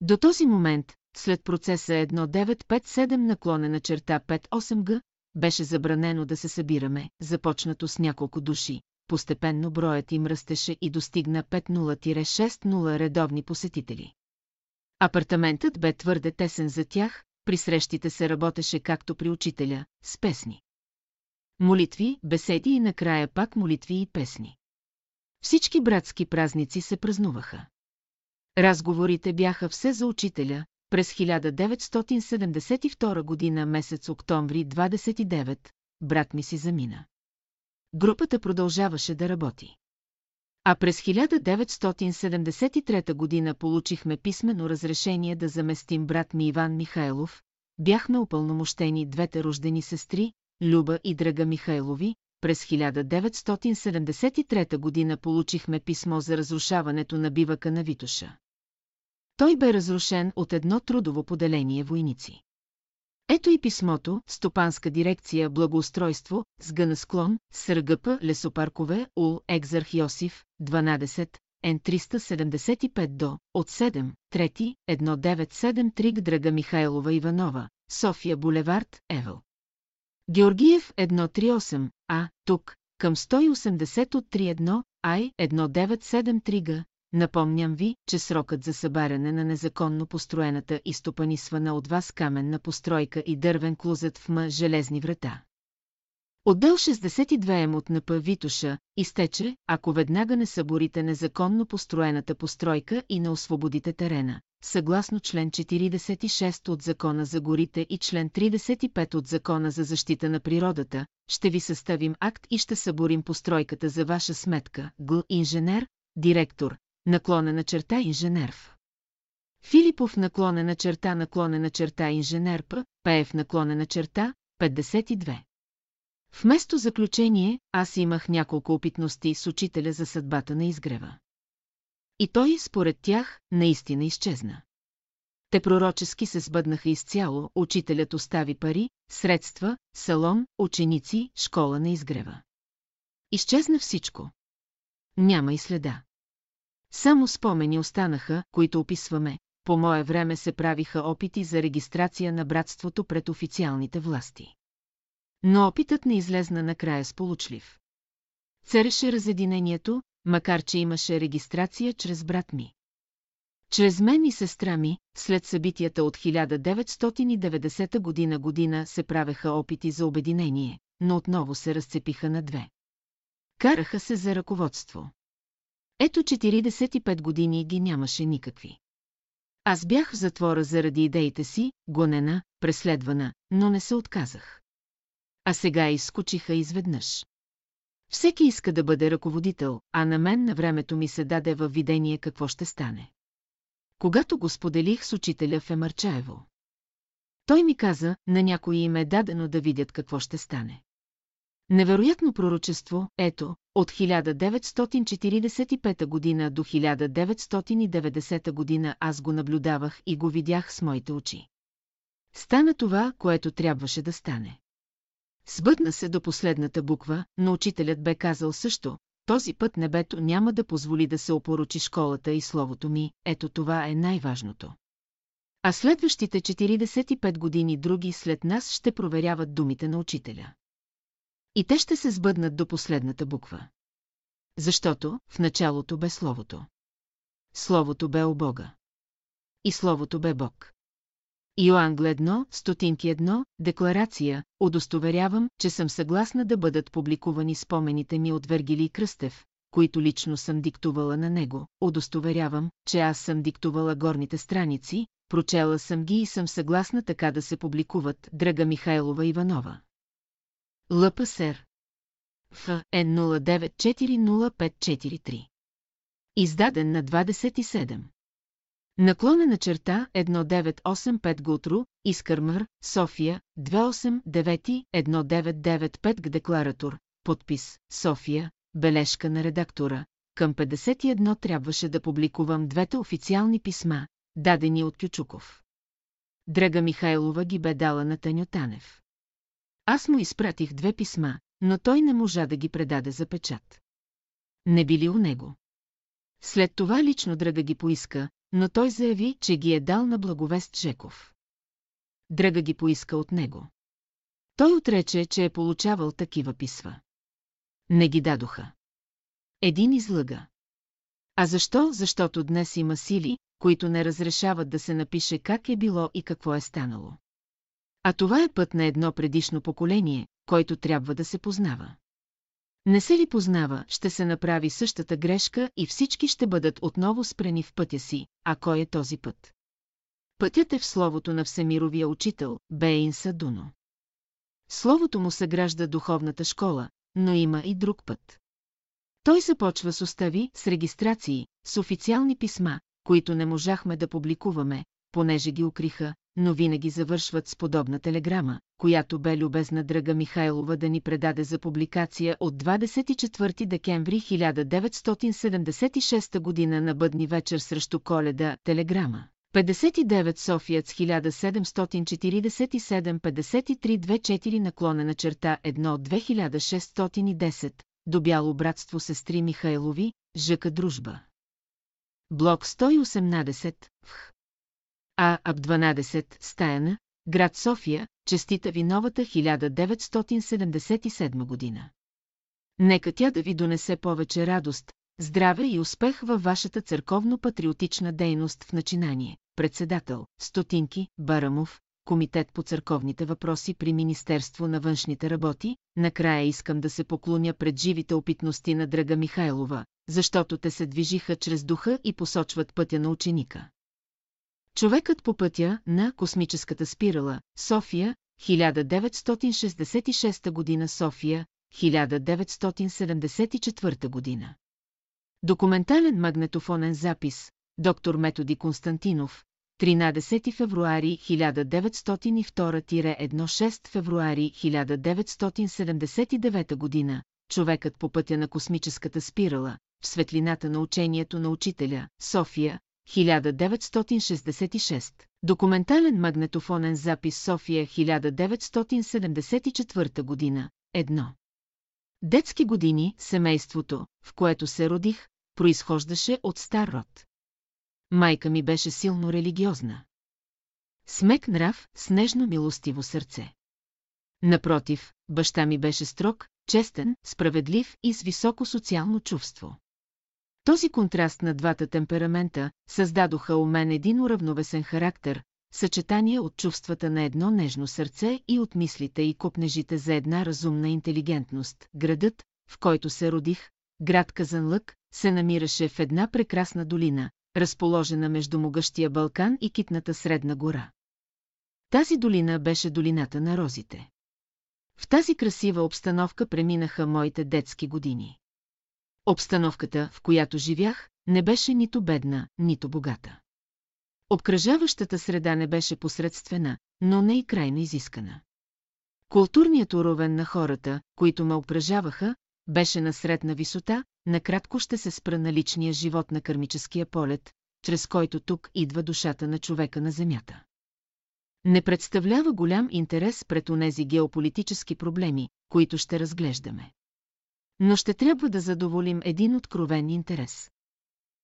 До този момент, след процеса 1957 наклонена черта 58Г, беше забранено да се събираме, започнато с няколко души. Постепенно броят им растеше и достигна 50-60 редовни посетители. Апартаментът бе твърде тесен за тях, при срещите се работеше както при учителя, с песни. Молитви, беседи и накрая пак молитви и песни. Всички братски празници се празнуваха. Разговорите бяха все за учителя, през 1972 година месец октомври 29, брат ми си замина. Групата продължаваше да работи. А през 1973 година получихме писмено разрешение да заместим брат ми Иван Михайлов, бяхме упълномощени двете рождени сестри, Люба и Драга Михайлови, през 1973 година получихме писмо за разрушаването на бивака на Витоша. Той бе разрушен от едно трудово поделение войници. Ето и писмото, Стопанска дирекция Благоустройство, с склон, СРГП, Лесопаркове, УЛ, Екзарх Йосиф, 12, Н375 до, от 7, 3, 1973 Драга Михайлова Иванова, София Булевард, Евел. Георгиев 138, А, тук, към 180 от 31, Ай 1973 Г, Напомням ви, че срокът за събаряне на незаконно построената и стопанисвана от вас каменна постройка и дървен клузет в М. Железни врата. Отдел 62 ем от НП Витуша изтече, ако веднага не съборите незаконно построената постройка и не освободите терена, съгласно член 46 от Закона за горите и член 35 от Закона за защита на природата, ще ви съставим акт и ще съборим постройката за ваша сметка, Г. Инженер, директор, наклонена черта инженерв. Филипов наклонена черта наклонена черта инженер П. Пеев наклонена черта 52. Вместо заключение, аз имах няколко опитности с учителя за съдбата на изгрева. И той, според тях, наистина изчезна. Те пророчески се сбъднаха изцяло, учителят остави пари, средства, салон, ученици, школа на изгрева. Изчезна всичко. Няма и следа. Само спомени останаха, които описваме. По мое време се правиха опити за регистрация на братството пред официалните власти. Но опитът не излезна накрая сполучлив. Цареше разединението, макар че имаше регистрация чрез брат ми. Чрез мен и сестра ми, след събитията от 1990 година година се правеха опити за обединение, но отново се разцепиха на две. Караха се за ръководство. Ето 45 години ги нямаше никакви. Аз бях в затвора заради идеите си, гонена, преследвана, но не се отказах. А сега изскочиха изведнъж. Всеки иска да бъде ръководител, а на мен на времето ми се даде във видение какво ще стане. Когато го споделих с учителя в. Той ми каза, на някой им е дадено да видят какво ще стане. Невероятно пророчество, ето, от 1945 година до 1990 година аз го наблюдавах и го видях с моите очи. Стана това, което трябваше да стане. Сбъдна се до последната буква, но учителят бе казал също, този път небето няма да позволи да се опорочи школата и словото ми, ето това е най-важното. А следващите 45 години други след нас ще проверяват думите на учителя. И те ще се сбъднат до последната буква. Защото в началото бе Словото. Словото бе о Бога. И Словото бе Бог. Йоангл 1, стотинки 1, декларация, удостоверявам, че съм съгласна да бъдат публикувани спомените ми от Вергилий Кръстев, които лично съм диктувала на него. Удостоверявам, че аз съм диктувала горните страници, прочела съм ги и съм съгласна така да се публикуват Драга Михайлова Иванова. ЛПСР Ф. Н 09405543 Издаден на 27 Наклонена черта 1985 Гутру, Искърмър, София, 289-1995 г. Декларатор, подпис, София, бележка на редактора. Към 51 трябваше да публикувам двете официални писма, дадени от Кючуков. Драга Михайлова ги бе дала на Таню Танев. Аз му изпратих две писма, но той не можа да ги предаде за печат. Не били у него. След това лично Драга ги поиска, но той заяви, че ги е дал на благовест Жеков. Драга ги поиска от него. Той отрече, че е получавал такива писва. Не ги дадоха. Един излъга. А защо? Защото днес има сили, които не разрешават да се напише как е било и какво е станало. А това е път на едно предишно поколение, който трябва да се познава. Не се ли познава, ще се направи същата грешка и всички ще бъдат отново спрени в пътя си, а кой е този път? Пътят е в словото на Всемировия учител, Бейн Садуно. Словото му съгражда духовната школа, но има и друг път. Той започва с остави, с регистрации, с официални писма, които не можахме да публикуваме, понеже ги укриха, но винаги завършват с подобна телеграма, която бе любезна Драга Михайлова да ни предаде за публикация от 24 декември 1976 година на бъдни вечер срещу коледа телеграма. 59 Софиец 1747-5324 наклонена черта 1 2610 до Бяло братство сестри Михайлови, ЖК Дружба. Блок 118, в а Аб 12, Стаяна, град София, честита ви новата 1977 година. Нека тя да ви донесе повече радост, здраве и успех във вашата църковно-патриотична дейност в начинание. Председател, Стотинки, Барамов, комитет по църковните въпроси при Министерство на външните работи, накрая искам да се поклоня пред живите опитности на Драга Михайлова, защото те се движиха чрез духа и посочват пътя на ученика. Човекът по пътя на космическата спирала, София, 1966 година София, 1974 година. Документален магнетофонен запис, доктор Методи Константинов, 13 февруари 1902-16 февруари 1979 година, човекът по пътя на космическата спирала, в светлината на учението на учителя, София, 1966, документален магнетофонен запис София 1974 година, едно. Детски години, семейството, в което се родих, произхождаше от стар род. Майка ми беше силно религиозна. Смек нрав, снежно милостиво сърце. Напротив, баща ми беше строг, честен, справедлив и с високо социално чувство. Този контраст на двата темперамента създадоха у мен един уравновесен характер, съчетание от чувствата на едно нежно сърце и от мислите и копнежите за една разумна интелигентност. Градът, в който се родих, град Казанлък, се намираше в една прекрасна долина, разположена между могъщия Балкан и китната Средна гора. Тази долина беше долината на розите. В тази красива обстановка преминаха моите детски години. Обстановката, в която живях, не беше нито бедна, нито богата. Обкръжаващата среда не беше посредствена, но не и крайно изискана. Културният уровен на хората, които ме обкръжаваха, беше на средна висота, накратко ще се спра на личния живот на кърмическия полет, чрез който тук идва душата на човека на Земята. Не представлява голям интерес пред онези геополитически проблеми, които ще разглеждаме. Но ще трябва да задоволим един откровен интерес.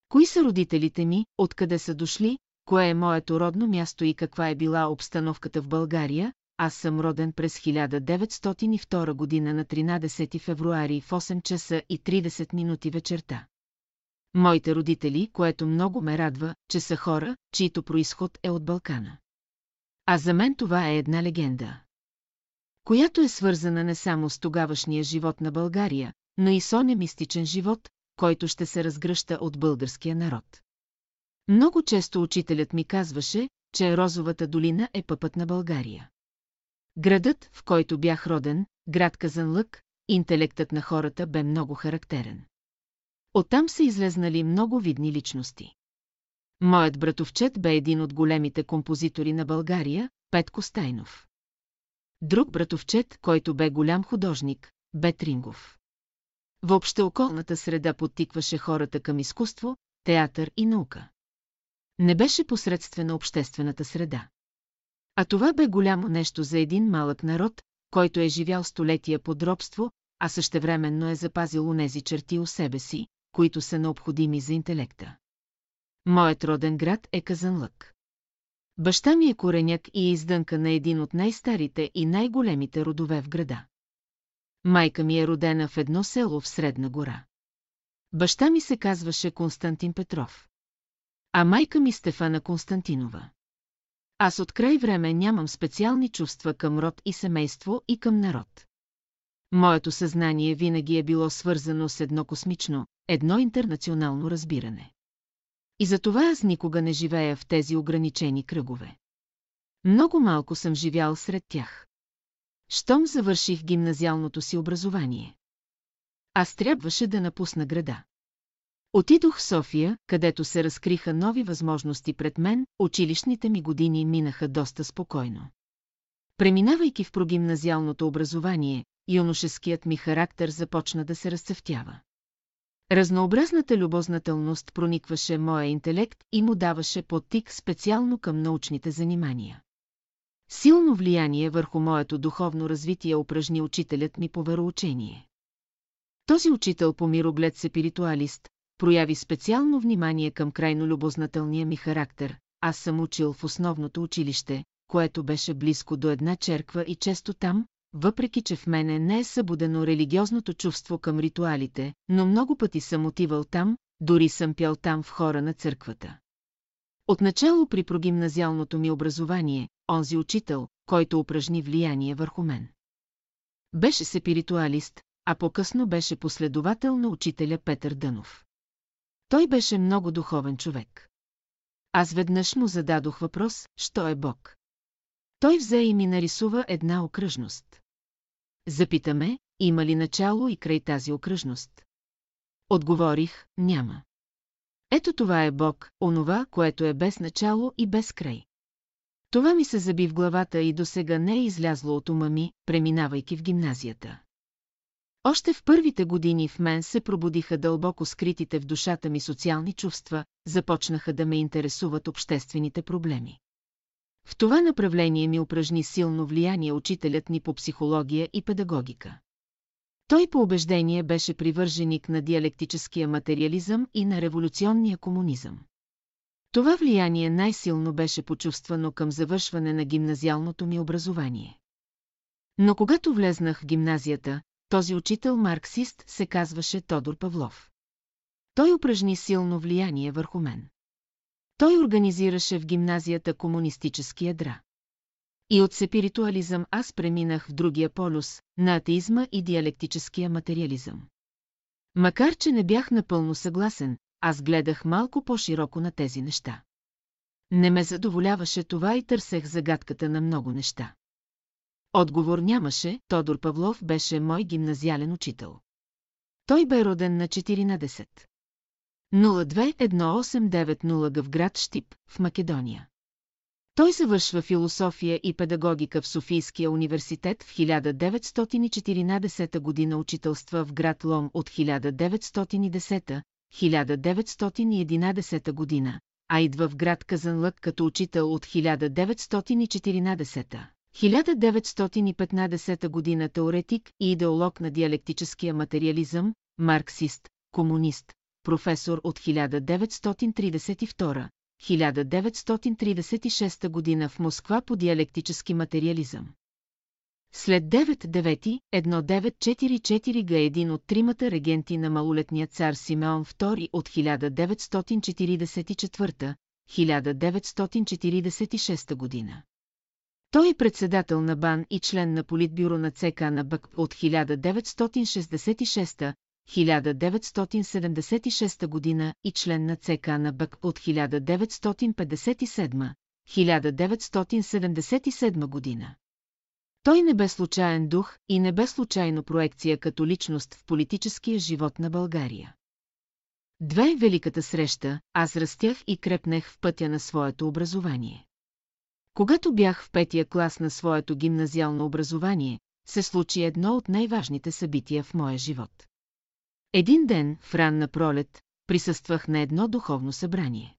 Кои са родителите ми, откъде са дошли, кое е моето родно място и каква е била обстановката в България, аз съм роден през 1902 година на 13 февруари в 8 часа и 30 минути вечерта. Моите родители, което много ме радва, че са хора, чието происход е от Балкана. А за мен това е една легенда. Която е свързана не само с тогавашния живот на България, но и с оне мистичен живот, който ще се разгръща от българския народ. Много често учителят ми казваше, че Розовата долина е пъпът на България. Градът, в който бях роден, град Казанлък, интелектът на хората бе много характерен. Оттам са излезнали много видни личности. Моят братовчет бе един от големите композитори на България, Петко Стайнов. Друг братовчет, който бе голям художник, бе Трингов. Въобще околната среда подтикваше хората към изкуство, театър и наука. Не беше посредствена обществената среда. А това бе голямо нещо за един малък народ, който е живял столетия под робство, а същевременно е запазил унези черти у себе си, които са необходими за интелекта. Моят роден град е Казанлък. Баща ми е кореняк и издънка на един от най-старите и най-големите родове в града. Майка ми е родена в едно село в Средна гора. Баща ми се казваше Константин Петров. А майка ми Стефана Константинова. Аз от край време нямам специални чувства към род и семейство и към народ. Моето съзнание винаги е било свързано с едно космично, едно интернационално разбиране. И затова аз никога не живея в тези ограничени кръгове. Много малко съм живял сред тях. Щом завърших гимназиалното си образование. Аз трябваше да напусна града. Отидох в София, където се разкриха нови възможности пред мен, училищните ми години минаха доста спокойно. Преминавайки в прогимназиалното образование, юношеският ми характер започна да се разцъфтява. Разнообразната любознателност проникваше моя интелект и му даваше подтик специално към научните занимания. Силно влияние върху моето духовно развитие упражни учителят ми по вероучение. Този учител по мироглед сепиритуалист, прояви специално внимание към крайно любознателния ми характер. Аз съм учил в основното училище, което беше близко до една черква и често там, въпреки че в мене не е събудено религиозното чувство към ритуалите, но много пъти съм отивал там, дори съм пял там в хора на църквата. Отначало при прогимназиалното ми образование, онзи учител, който упражни влияние върху мен. Беше сепиритуалист, а по-късно беше последовател на учителя Петър Дънов. Той беше много духовен човек. Аз веднъж му зададох въпрос, що е Бог. Той взе и ми нарисува една окръжност. Запитаме, има ли начало и край тази окръжност. Отговорих, няма. Ето това е Бог, онова, което е без начало и без край. Това ми се заби в главата и досега не е излязло от ума ми, преминавайки в гимназията. Още в първите години в мен се пробудиха дълбоко скритите в душата ми социални чувства, започнаха да ме интересуват обществените проблеми. В това направление ми упражни силно влияние учителят ни по психология и педагогика. Той по убеждение беше привърженик на диалектическия материализъм и на революционния комунизъм. Това влияние най-силно беше почувствано към завършване на гимназиалното ми образование. Но когато влезнах в гимназията, този учител марксист се казваше Тодор Павлов. Той упражни силно влияние върху мен. Той организираше в гимназията комунистически ядра. И от сепиритуализъм аз преминах в другия полюс, на атеизма и диалектическия материализъм. Макар, че не бях напълно съгласен, аз гледах малко по-широко на тези неща. Не ме задоволяваше това и търсех загадката на много неща. Отговор нямаше, Тодор Павлов беше мой гимназиален учител. Той бе роден на 14. 021890 в град Штип, в Македония. Той завършва философия и педагогика в Софийския университет в 1914 година учителства в град Лом от 1910-1911 година, а идва в град Казанлък като учител от 1914 1915 година теоретик и идеолог на диалектическия материализъм, марксист, комунист, професор от 1932 1936 година в Москва по диалектически материализъм. След 9-9-1944 га един от тримата регенти на малолетния цар Симеон II от 1944-1946 година. Той е председател на БАН и член на политбюро на ЦК на БАК от 1966 1976 година и член на ЦК на БАК от 1957-1977 година. Той не бе случайен дух и не бе случайно проекция като личност в политическия живот на България. Две великата среща, аз растях и крепнех в пътя на своето образование. Когато бях в петия клас на своето гимназиално образование, се случи едно от най-важните събития в моя живот. Един ден, в ранна пролет, присъствах на едно духовно събрание.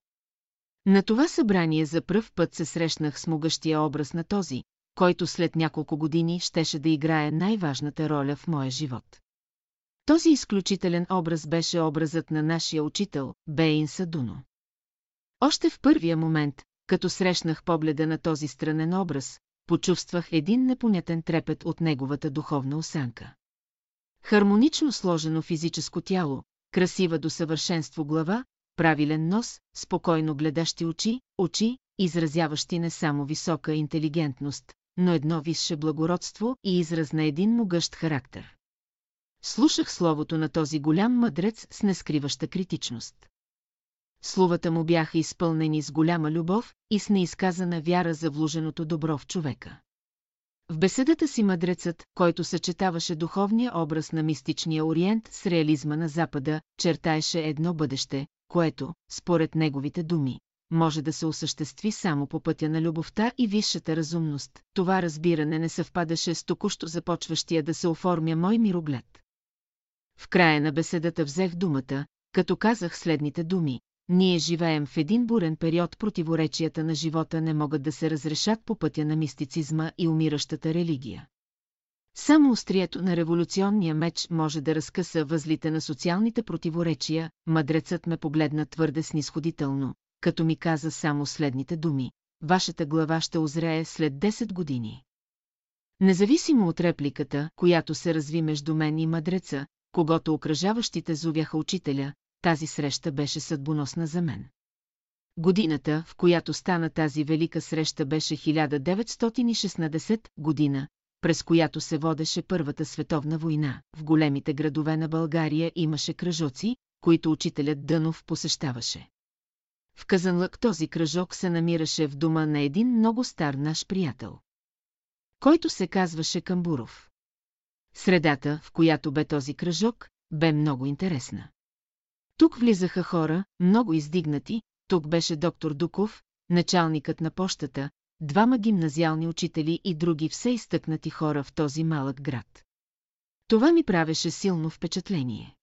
На това събрание за пръв път се срещнах с могъщия образ на този, който след няколко години щеше да играе най-важната роля в моя живот. Този изключителен образ беше образът на нашия учител, Бейн Садуно. Още в първия момент, като срещнах погледа на този странен образ, почувствах един непонятен трепет от неговата духовна осанка. Хармонично сложено физическо тяло, красива до съвършенство глава, правилен нос, спокойно гледащи очи, очи, изразяващи не само висока интелигентност, но едно висше благородство и израз на един могъщ характер. Слушах словото на този голям мъдрец с нескриваща критичност. Словата му бяха изпълнени с голяма любов и с неизказана вяра за вложеното добро в човека. В беседата си мъдрецът, който съчетаваше духовния образ на мистичния ориент с реализма на Запада, чертаеше едно бъдеще, което, според неговите думи, може да се осъществи само по пътя на любовта и висшата разумност. Това разбиране не съвпадаше с току-що започващия да се оформя мой мироглед. В края на беседата взех думата, като казах следните думи. Ние живеем в един бурен период, противоречията на живота не могат да се разрешат по пътя на мистицизма и умиращата религия. Само острието на революционния меч може да разкъса възлите на социалните противоречия, мъдрецът ме погледна твърде снисходително, като ми каза само следните думи. Вашата глава ще озрее след 10 години. Независимо от репликата, която се разви между мен и мъдреца, когато окръжаващите зовяха учителя, тази среща беше съдбоносна за мен. Годината, в която стана тази велика среща беше 1916 година, през която се водеше Първата световна война. В големите градове на България имаше кръжоци, които учителят Дънов посещаваше. В Казанлък този кръжок се намираше в дома на един много стар наш приятел, който се казваше Камбуров. Средата, в която бе този кръжок, бе много интересна. Тук влизаха хора, много издигнати, тук беше доктор Дуков, началникът на пощата, двама гимназиални учители и други все изтъкнати хора в този малък град. Това ми правеше силно впечатление.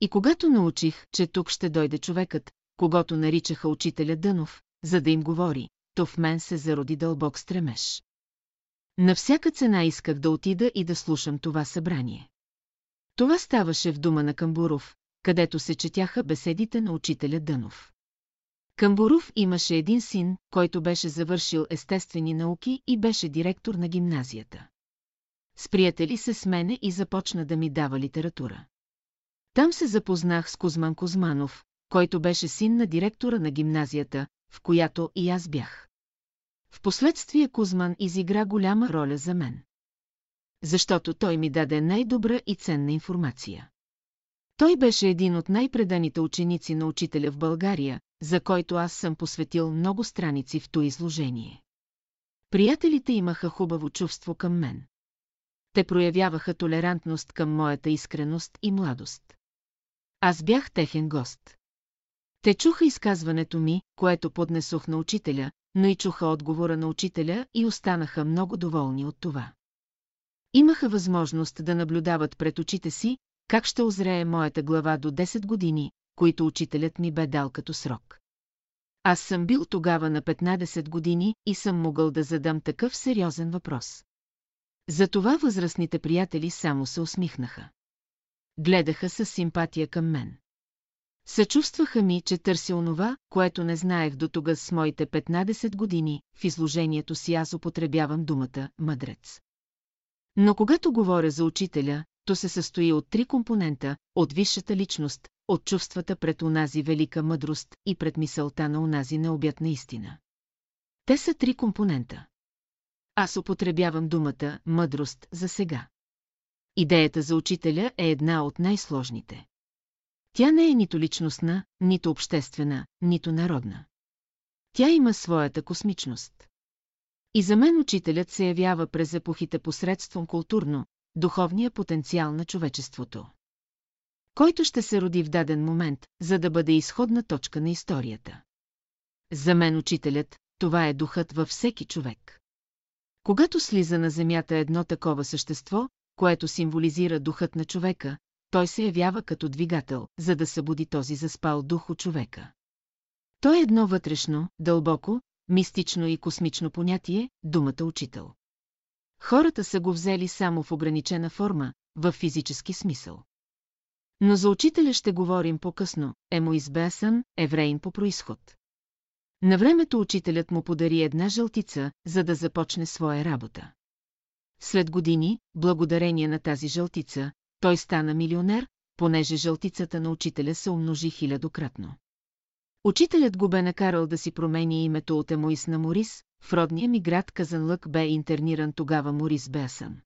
И когато научих, че тук ще дойде човекът, когато наричаха учителя Дънов, за да им говори, то в мен се зароди дълбок стремеж. На всяка цена исках да отида и да слушам това събрание. Това ставаше в дума на Камбуров, където се четяха беседите на учителя Дънов. Камбуров имаше един син, който беше завършил естествени науки и беше директор на гимназията. С приятели се с мене и започна да ми дава литература. Там се запознах с Кузман Кузманов, който беше син на директора на гимназията, в която и аз бях. Впоследствие Кузман изигра голяма роля за мен. Защото той ми даде най-добра и ценна информация. Той беше един от най-преданите ученици на учителя в България, за който аз съм посветил много страници в то изложение. Приятелите имаха хубаво чувство към мен. Те проявяваха толерантност към моята искреност и младост. Аз бях техен гост. Те чуха изказването ми, което поднесох на учителя, но и чуха отговора на учителя и останаха много доволни от това. Имаха възможност да наблюдават пред очите си, как ще озрее моята глава до 10 години, които учителят ми бе дал като срок. Аз съм бил тогава на 15 години и съм могъл да задам такъв сериозен въпрос. Затова възрастните приятели само се усмихнаха. Гледаха с симпатия към мен. Съчувстваха ми, че търся онова, което не знаех до тога с моите 15 години, в изложението си аз употребявам думата «мъдрец». Но когато говоря за учителя, то се състои от три компонента, от висшата личност, от чувствата пред онази велика мъдрост и пред мисълта на онази необятна истина. Те са три компонента. Аз употребявам думата «мъдрост» за сега. Идеята за учителя е една от най-сложните. Тя не е нито личностна, нито обществена, нито народна. Тя има своята космичност. И за мен учителят се явява през епохите посредством културно, духовния потенциал на човечеството. Който ще се роди в даден момент, за да бъде изходна точка на историята. За мен учителят, това е духът във всеки човек. Когато слиза на земята едно такова същество, което символизира духът на човека, той се явява като двигател, за да събуди този заспал дух у човека. Той е едно вътрешно, дълбоко, мистично и космично понятие, думата учител. Хората са го взели само в ограничена форма, в физически смисъл. Но за учителя ще говорим по-късно, е му избесън, евреин по происход. На времето учителят му подари една жълтица, за да започне своя работа. След години, благодарение на тази жълтица, той стана милионер, понеже жълтицата на учителя се умножи хилядократно. Учителят го бе накарал да си промени името от Емоис на Морис, в родния ми град Казанлък бе интерниран тогава Морис Беасан.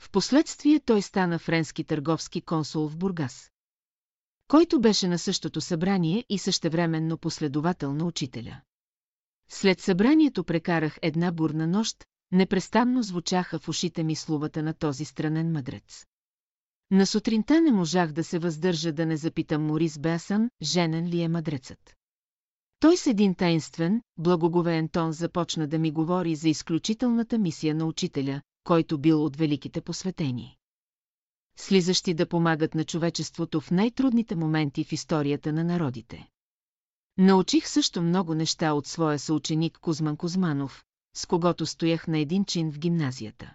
Впоследствие той стана френски търговски консул в Бургас, който беше на същото събрание и същевременно последовател на учителя. След събранието прекарах една бурна нощ, непрестанно звучаха в ушите ми словата на този странен мъдрец. На сутринта не можах да се въздържа да не запитам Морис Беасан, женен ли е мъдрецът. Той с един таинствен, благоговеен тон започна да ми говори за изключителната мисия на учителя, който бил от великите посветени. Слизащи да помагат на човечеството в най-трудните моменти в историята на народите. Научих също много неща от своя съученик Кузман Кузманов, с когото стоях на един чин в гимназията.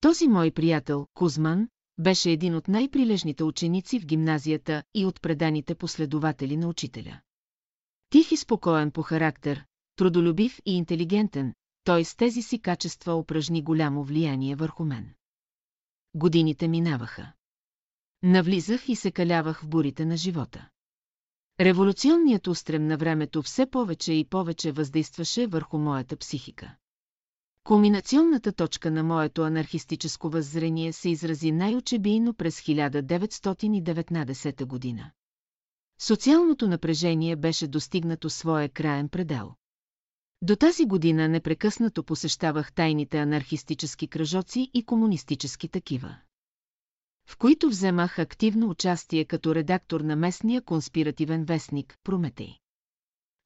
Този мой приятел, Кузман, беше един от най-прилежните ученици в гимназията и от преданите последователи на учителя. Тих и спокоен по характер, трудолюбив и интелигентен, той с тези си качества упражни голямо влияние върху мен. Годините минаваха. Навлизах и се калявах в бурите на живота. Революционният устрем на времето все повече и повече въздействаше върху моята психика. Кулминационната точка на моето анархистическо въззрение се изрази най-очебийно през 1919 година. Социалното напрежение беше достигнато своя краен предел. До тази година непрекъснато посещавах тайните анархистически кръжоци и комунистически такива в които вземах активно участие като редактор на местния конспиративен вестник Прометей.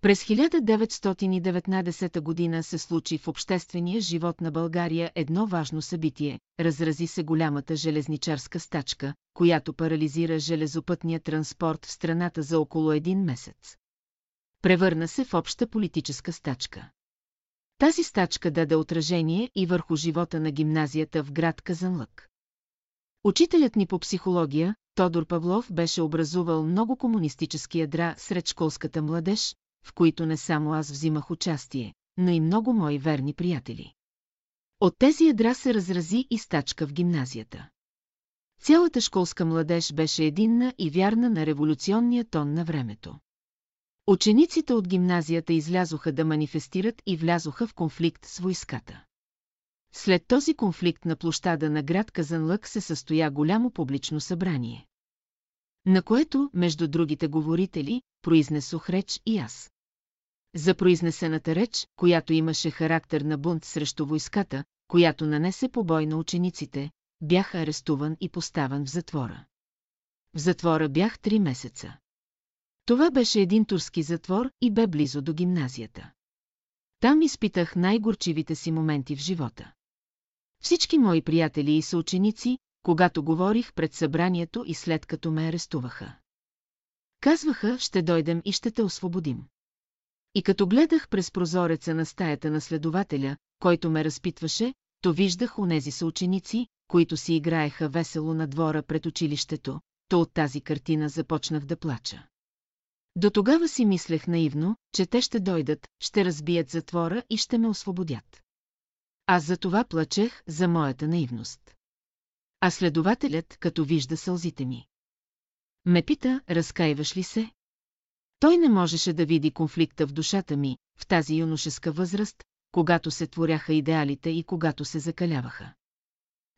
През 1919 година се случи в обществения живот на България едно важно събитие – разрази се голямата железничарска стачка, която парализира железопътния транспорт в страната за около един месец. Превърна се в обща политическа стачка. Тази стачка даде отражение и върху живота на гимназията в град Казанлък. Учителят ни по психология, Тодор Павлов, беше образувал много комунистически ядра сред школската младеж, в които не само аз взимах участие, но и много мои верни приятели. От тези ядра се разрази и стачка в гимназията. Цялата школска младеж беше единна и вярна на революционния тон на времето. Учениците от гимназията излязоха да манифестират и влязоха в конфликт с войската. След този конфликт на площада на град Казанлък се състоя голямо публично събрание. На което, между другите говорители, произнесох реч и аз. За произнесената реч, която имаше характер на бунт срещу войската, която нанесе побой на учениците, бях арестуван и поставен в затвора. В затвора бях три месеца. Това беше един турски затвор и бе близо до гимназията. Там изпитах най-горчивите си моменти в живота. Всички мои приятели и съученици, когато говорих пред събранието и след като ме арестуваха. Казваха, ще дойдем и ще те освободим. И като гледах през прозореца на стаята на следователя, който ме разпитваше, то виждах онези съученици, които си играеха весело на двора пред училището, то от тази картина започнах да плача. До тогава си мислех наивно, че те ще дойдат, ще разбият затвора и ще ме освободят. Аз за това плачех за моята наивност. А следователят, като вижда сълзите ми. Ме пита, разкаиваш ли се? Той не можеше да види конфликта в душата ми, в тази юношеска възраст, когато се творяха идеалите и когато се закаляваха.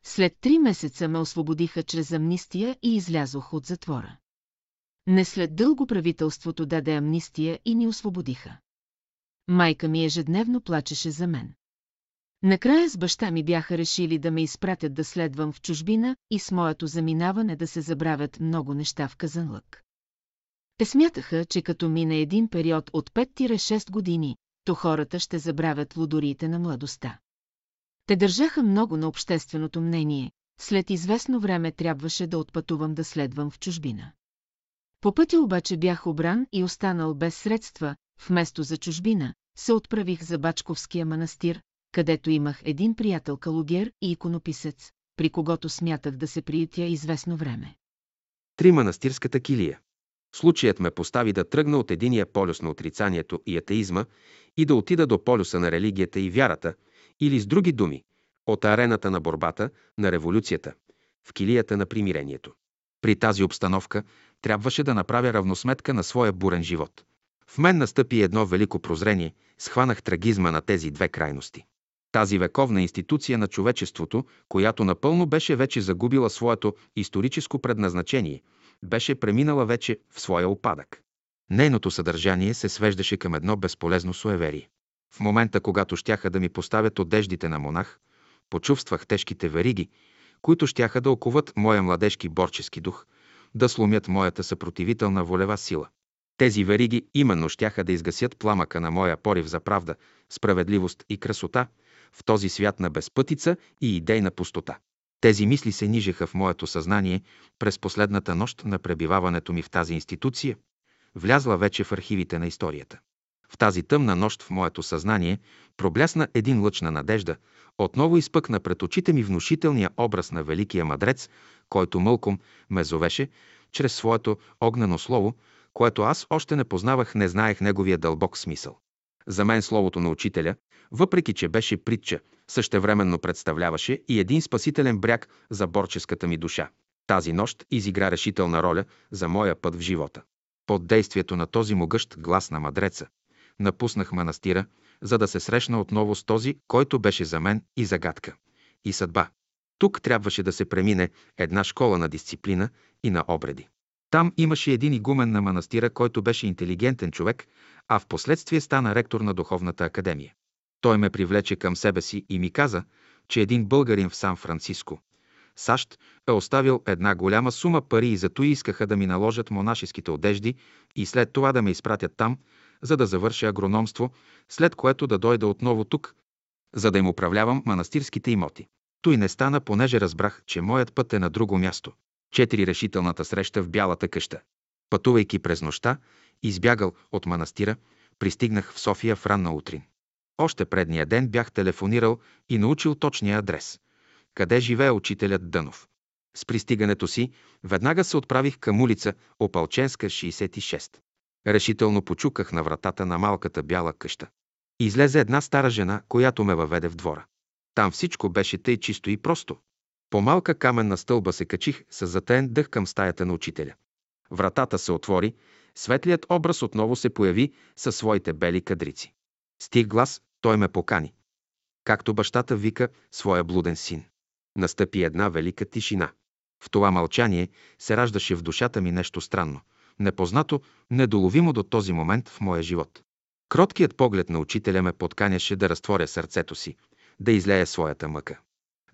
След три месеца ме освободиха чрез амнистия и излязох от затвора. Не след дълго правителството даде амнистия и ни освободиха. Майка ми ежедневно плачеше за мен. Накрая с баща ми бяха решили да ме изпратят да следвам в чужбина и с моето заминаване да се забравят много неща в Казанлък. Те смятаха, че като мине един период от 5-6 години, то хората ще забравят лудориите на младостта. Те държаха много на общественото мнение, след известно време трябваше да отпътувам да следвам в чужбина. По пътя обаче бях обран и останал без средства, вместо за чужбина, се отправих за Бачковския манастир, където имах един приятел калугер и иконописец, при когото смятах да се приютя известно време.
Три манастирската килия. Случаят ме постави да тръгна от единия полюс на отрицанието и атеизма и да отида до полюса на религията и вярата, или с други думи, от арената на борбата, на революцията, в килията на примирението. При тази обстановка трябваше да направя равносметка на своя бурен живот. В мен настъпи едно велико прозрение, схванах трагизма на тези две крайности. Тази вековна институция на човечеството, която напълно беше вече загубила своето историческо предназначение, беше преминала вече в своя опадък. Нейното съдържание се свеждаше към едно безполезно суеверие. В момента, когато щяха да ми поставят одеждите на монах, почувствах тежките вериги, които щяха да оковат моя младежки борчески дух, да сломят моята съпротивителна волева сила. Тези вериги именно щяха да изгасят пламъка на моя порив за правда, справедливост и красота – в този свят на безпътица и идейна пустота. Тези мисли се нижеха в моето съзнание през последната нощ на пребиваването ми в тази институция, влязла вече в архивите на историята. В тази тъмна нощ в моето съзнание проблясна един лъч на надежда, отново изпъкна пред очите ми внушителния образ на великия мадрец, който мълком ме зовеше чрез своето огнено слово, което аз още не познавах, не знаех неговия дълбок смисъл. За мен словото на учителя, въпреки че беше притча, същевременно представляваше и един спасителен бряг за борческата ми душа. Тази нощ изигра решителна роля за моя път в живота. Под действието на този могъщ глас на мъдреца, напуснах манастира, за да се срещна отново с този, който беше за мен и загадка, и съдба. Тук трябваше да се премине една школа на дисциплина и на обреди. Там имаше един игумен на манастира, който беше интелигентен човек, а в последствие стана ректор на Духовната академия. Той ме привлече към себе си и ми каза, че един българин в Сан-Франциско, САЩ, е оставил една голяма сума пари и зато искаха да ми наложат монашеските одежди и след това да ме изпратят там, за да завърша агрономство, след което да дойда отново тук, за да им управлявам манастирските имоти. Той не стана, понеже разбрах, че моят път е на друго място. Четири решителната среща в Бялата къща. Пътувайки през нощта, избягал от манастира, пристигнах в София в ранна утрин. Още предния ден бях телефонирал и научил точния адрес. Къде живее учителят Дънов? С пристигането си веднага се отправих към улица Опалченска, 66. Решително почуках на вратата на малката бяла къща. Излезе една стара жена, която ме въведе в двора. Там всичко беше тъй чисто и просто. По малка каменна стълба се качих с затен дъх към стаята на учителя. Вратата се отвори, светлият образ отново се появи със своите бели кадрици. Стих глас, той ме покани. Както бащата вика своя блуден син. Настъпи една велика тишина. В това мълчание се раждаше в душата ми нещо странно, непознато, недоловимо до този момент в моя живот. Кроткият поглед на учителя ме подканяше да разтворя сърцето си, да излея своята мъка.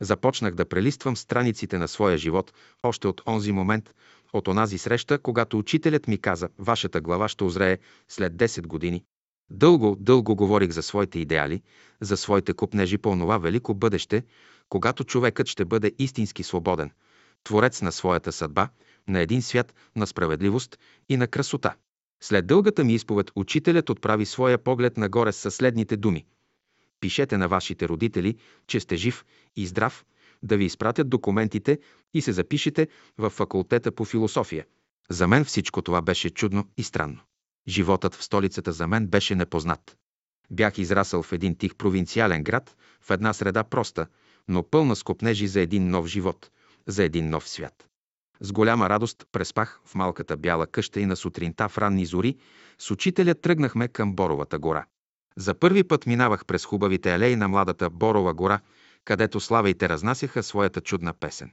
Започнах да прелиствам страниците на своя живот още от онзи момент, от онази среща, когато учителят ми каза, вашата глава ще озрее след 10 години. Дълго, дълго говорих за своите идеали, за своите купнежи по онова велико бъдеще, когато човекът ще бъде истински свободен, творец на своята съдба, на един свят на справедливост и на красота. След дългата ми изповед учителят отправи своя поглед нагоре със следните думи. Пишете на вашите родители, че сте жив и здрав, да ви изпратят документите и се запишете в факултета по философия. За мен всичко това беше чудно и странно. Животът в столицата за мен беше непознат. Бях израсъл в един тих провинциален град, в една среда проста, но пълна с копнежи за един нов живот, за един нов свят. С голяма радост преспах в малката бяла къща и на сутринта в ранни зори с учителя тръгнахме към Боровата гора. За първи път минавах през хубавите алеи на младата Борова гора, където славейте разнасяха своята чудна песен.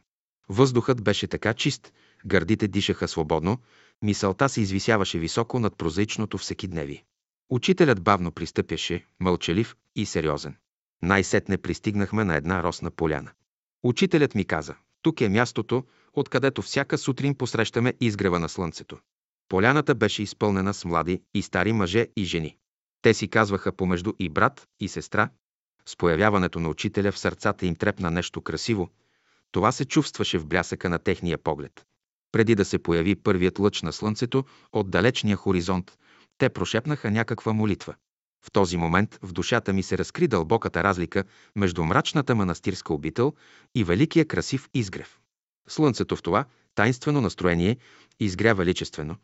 Въздухът беше така чист, гърдите дишаха свободно, мисълта се извисяваше високо над прозаичното всекидневи. Учителят бавно пристъпяше, мълчалив и сериозен. Най-сетне пристигнахме на една росна поляна. Учителят ми каза, тук е мястото, откъдето всяка сутрин посрещаме изгрева на слънцето. Поляната беше изпълнена с млади и стари мъже и жени. Те си казваха помежду и брат, и сестра. С появяването на учителя в сърцата им трепна нещо красиво. Това се чувстваше в блясъка на техния поглед. Преди да се появи първият лъч на слънцето от далечния хоризонт, те прошепнаха някаква молитва. В този момент в душата ми се разкри дълбоката разлика между мрачната манастирска обител и великия красив изгрев. Слънцето в това тайнствено настроение изгря величествено.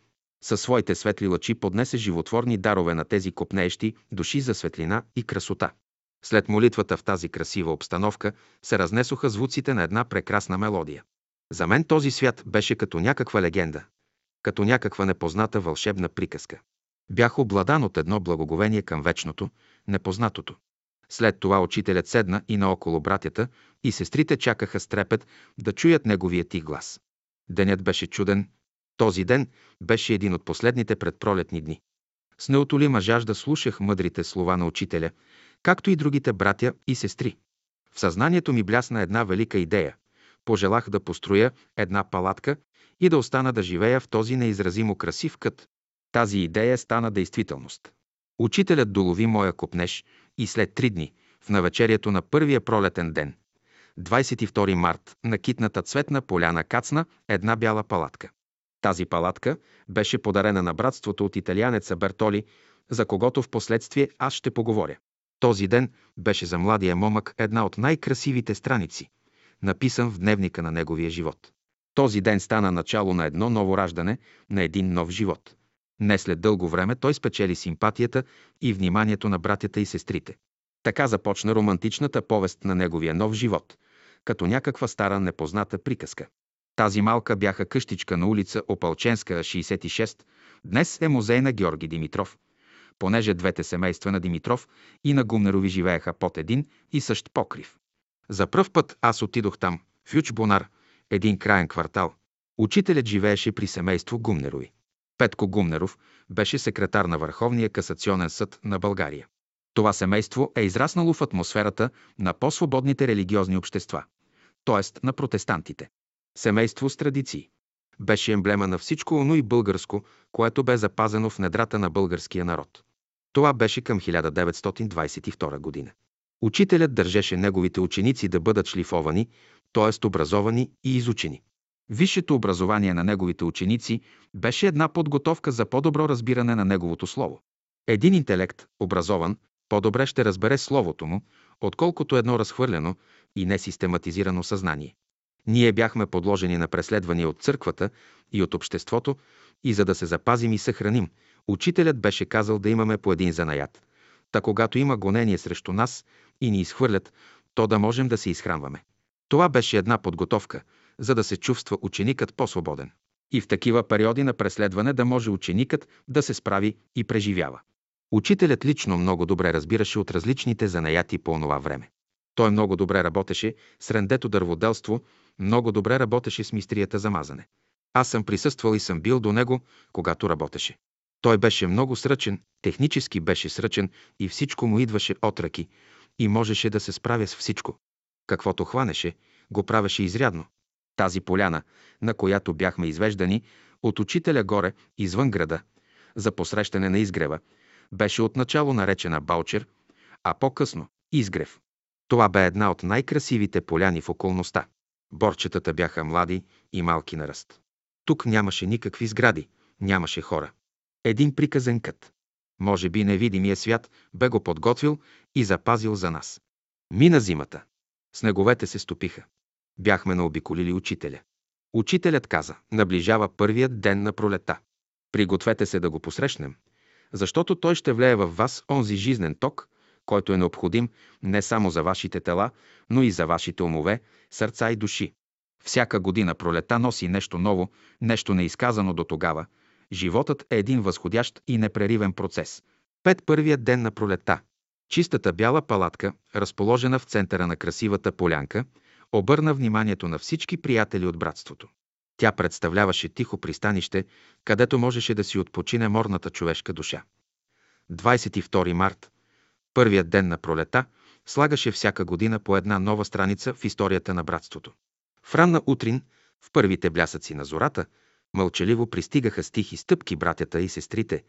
Със своите светли лъчи поднесе животворни дарове на тези копнеещи души за светлина и красота. След молитвата в тази красива обстановка се разнесоха звуците на една прекрасна мелодия. За мен този свят беше като някаква легенда, като някаква непозната вълшебна приказка. Бях обладан от едно благоговение към вечното, непознатото. След това учителят седна и наоколо братята и сестрите чакаха с трепет да чуят неговия ти глас. Денят беше чуден. Този ден беше един от последните предпролетни дни. С неотолима жажда слушах мъдрите слова на учителя, както и другите братя и сестри. В съзнанието ми блясна една велика идея. Пожелах да построя една палатка и да остана да живея в този неизразимо красив кът, тази идея стана действителност. Учителят долови моя копнеж и след три дни, в навечерието на първия пролетен ден, 22 март, на китната цветна поляна кацна една бяла палатка. Тази палатка беше подарена на братството от италианеца Бертоли, за когото в последствие аз ще поговоря. Този ден беше за младия момък една от най-красивите страници, написан в дневника на неговия живот. Този ден стана начало на едно ново раждане, на един нов живот. Не след дълго време той спечели симпатията и вниманието на братята и сестрите. Така започна романтичната повест на неговия нов живот, като някаква стара непозната приказка. Тази малка бяха къщичка на улица Опалченска, 66, Днес е музей на Георги Димитров, понеже двете семейства на Димитров и на Гумнерови живееха под един и същ покрив. За пръв път аз отидох там, в Ючбонар, един краен квартал. Учителят живееше при семейство Гумнерови. Петко Гумнеров беше секретар на Върховния касационен съд на България. Това семейство е израснало в атмосферата на по-свободните религиозни общества, т.е. на протестантите. Семейство с традиции. Беше емблема на всичко оно и българско, което бе запазено в недрата на българския народ. Това беше към 1922 година. Учителят държеше неговите ученици да бъдат шлифовани, т.е. образовани и изучени. Висшето образование на неговите ученици беше една подготовка за по-добро разбиране на неговото слово. Един интелект, образован, по-добре ще разбере словото му, отколкото едно разхвърлено и несистематизирано съзнание. Ние бяхме подложени на преследвания от църквата и от обществото и за да се запазим и съхраним, учителят беше казал да имаме по един занаят. Та когато има гонение срещу нас и ни изхвърлят, то да можем да се изхранваме. Това беше една подготовка, за да се чувства ученикът по-свободен. И в такива периоди на преследване да може ученикът да се справи и преживява. Учителят лично много добре разбираше от различните занаяти по онова време. Той много добре работеше с рендето дърводелство, много добре работеше с мистрията за мазане. Аз съм присъствал и съм бил до него, когато работеше. Той беше много сръчен, технически беше сръчен и всичко му идваше от ръки и можеше да се справя с всичко. Каквото хванеше, го правеше изрядно. Тази поляна, на която бяхме извеждани, от учителя горе, извън града, за посрещане на изгрева, беше отначало наречена Балчер, а по-късно – Изгрев. Това бе една от най-красивите поляни в околността. Борчетата бяха млади и малки на ръст. Тук нямаше никакви сгради, нямаше хора. Един приказен кът. Може би невидимия свят бе го подготвил и запазил за нас. Мина зимата. Снеговете се стопиха. Бяхме наобиколили учителя. Учителят каза, наближава първият ден на пролета. Пригответе се да го посрещнем, защото той ще влее в вас онзи жизнен ток, който е необходим не само за вашите тела, но и за вашите умове, сърца и души. Всяка година пролета носи нещо ново, нещо неизказано до тогава. Животът е един възходящ и непреривен процес. Пет първият ден на пролета. Чистата бяла палатка, разположена в центъра на красивата полянка, обърна вниманието на всички приятели от братството. Тя представляваше тихо пристанище, където можеше да си отпочине морната човешка душа. 22 март, първият ден на пролета, слагаше всяка година по една нова страница в историята на братството. В ранна утрин, в първите блясъци на зората, мълчаливо пристигаха с тихи стъпки братята и сестрите.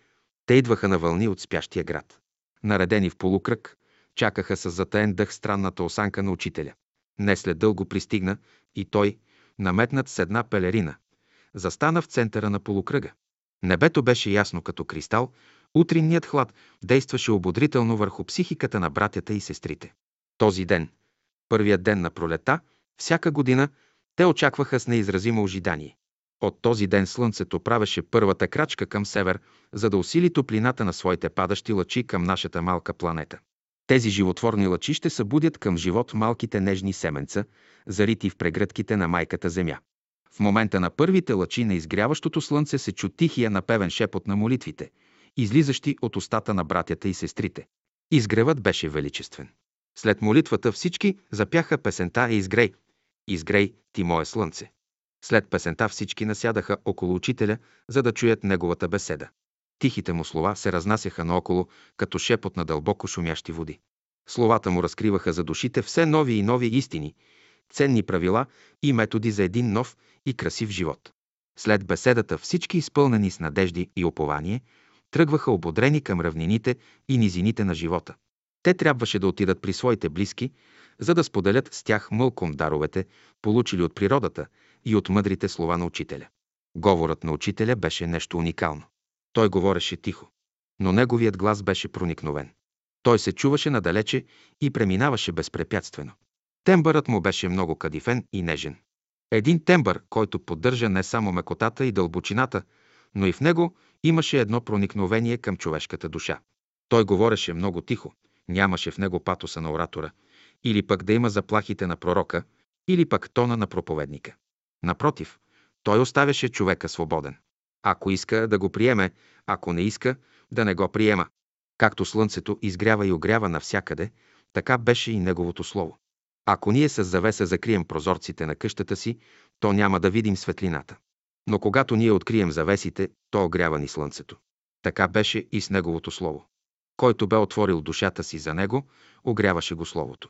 Те идваха на вълни от спящия град. Наредени в полукръг, чакаха с затаен дъх странната осанка на учителя. Не след дълго пристигна и той, наметнат с една пелерина, застана в центъра на полукръга. Небето беше ясно като кристал, утринният хлад действаше ободрително върху психиката на братята и сестрите. Този ден, първият ден на пролета, всяка година те очакваха с неизразимо ожидание. От този ден слънцето правеше първата крачка към север, за да усили топлината на своите падащи лъчи към нашата малка планета. Тези животворни лъчи ще събудят към живот малките нежни семенца, зарити в прегръдките на майката Земя. В момента на първите лъчи на изгряващото слънце се чу тихия напевен шепот на молитвите, излизащи от устата на братята и сестрите. Изгревът беше величествен. След молитвата всички запяха песента Изгрей. Изгрей, ти мое слънце. След песента всички насядаха около учителя, за да чуят неговата беседа. Тихите му слова се разнасяха наоколо, като шепот на дълбоко шумящи води. Словата му разкриваха за душите все нови и нови истини, ценни правила и методи за един нов и красив живот. След беседата всички изпълнени с надежди и опование, тръгваха ободрени към равнините и низините на живота. Те трябваше да отидат при своите близки, за да споделят с тях мълком даровете, получили от природата и от мъдрите слова на учителя. Говорът на учителя беше нещо уникално. Той говореше тихо, но неговият глас беше проникновен. Той се чуваше надалече и преминаваше безпрепятствено. Тембърът му беше много кадифен и нежен. Един тембър, който поддържа не само мекотата и дълбочината, но и в него имаше едно проникновение към човешката душа. Той говореше много тихо, нямаше в него патоса на оратора, или пък да има заплахите на пророка, или пък тона на проповедника. Напротив, той оставяше човека свободен. Ако иска да го приеме, ако не иска да не го приема. Както слънцето изгрява и огрява навсякъде, така беше и неговото слово. Ако ние с завеса закрием прозорците на къщата си, то няма да видим светлината. Но когато ние открием завесите, то огрява ни слънцето. Така беше и с неговото слово. Който бе отворил душата си за него, огряваше го словото.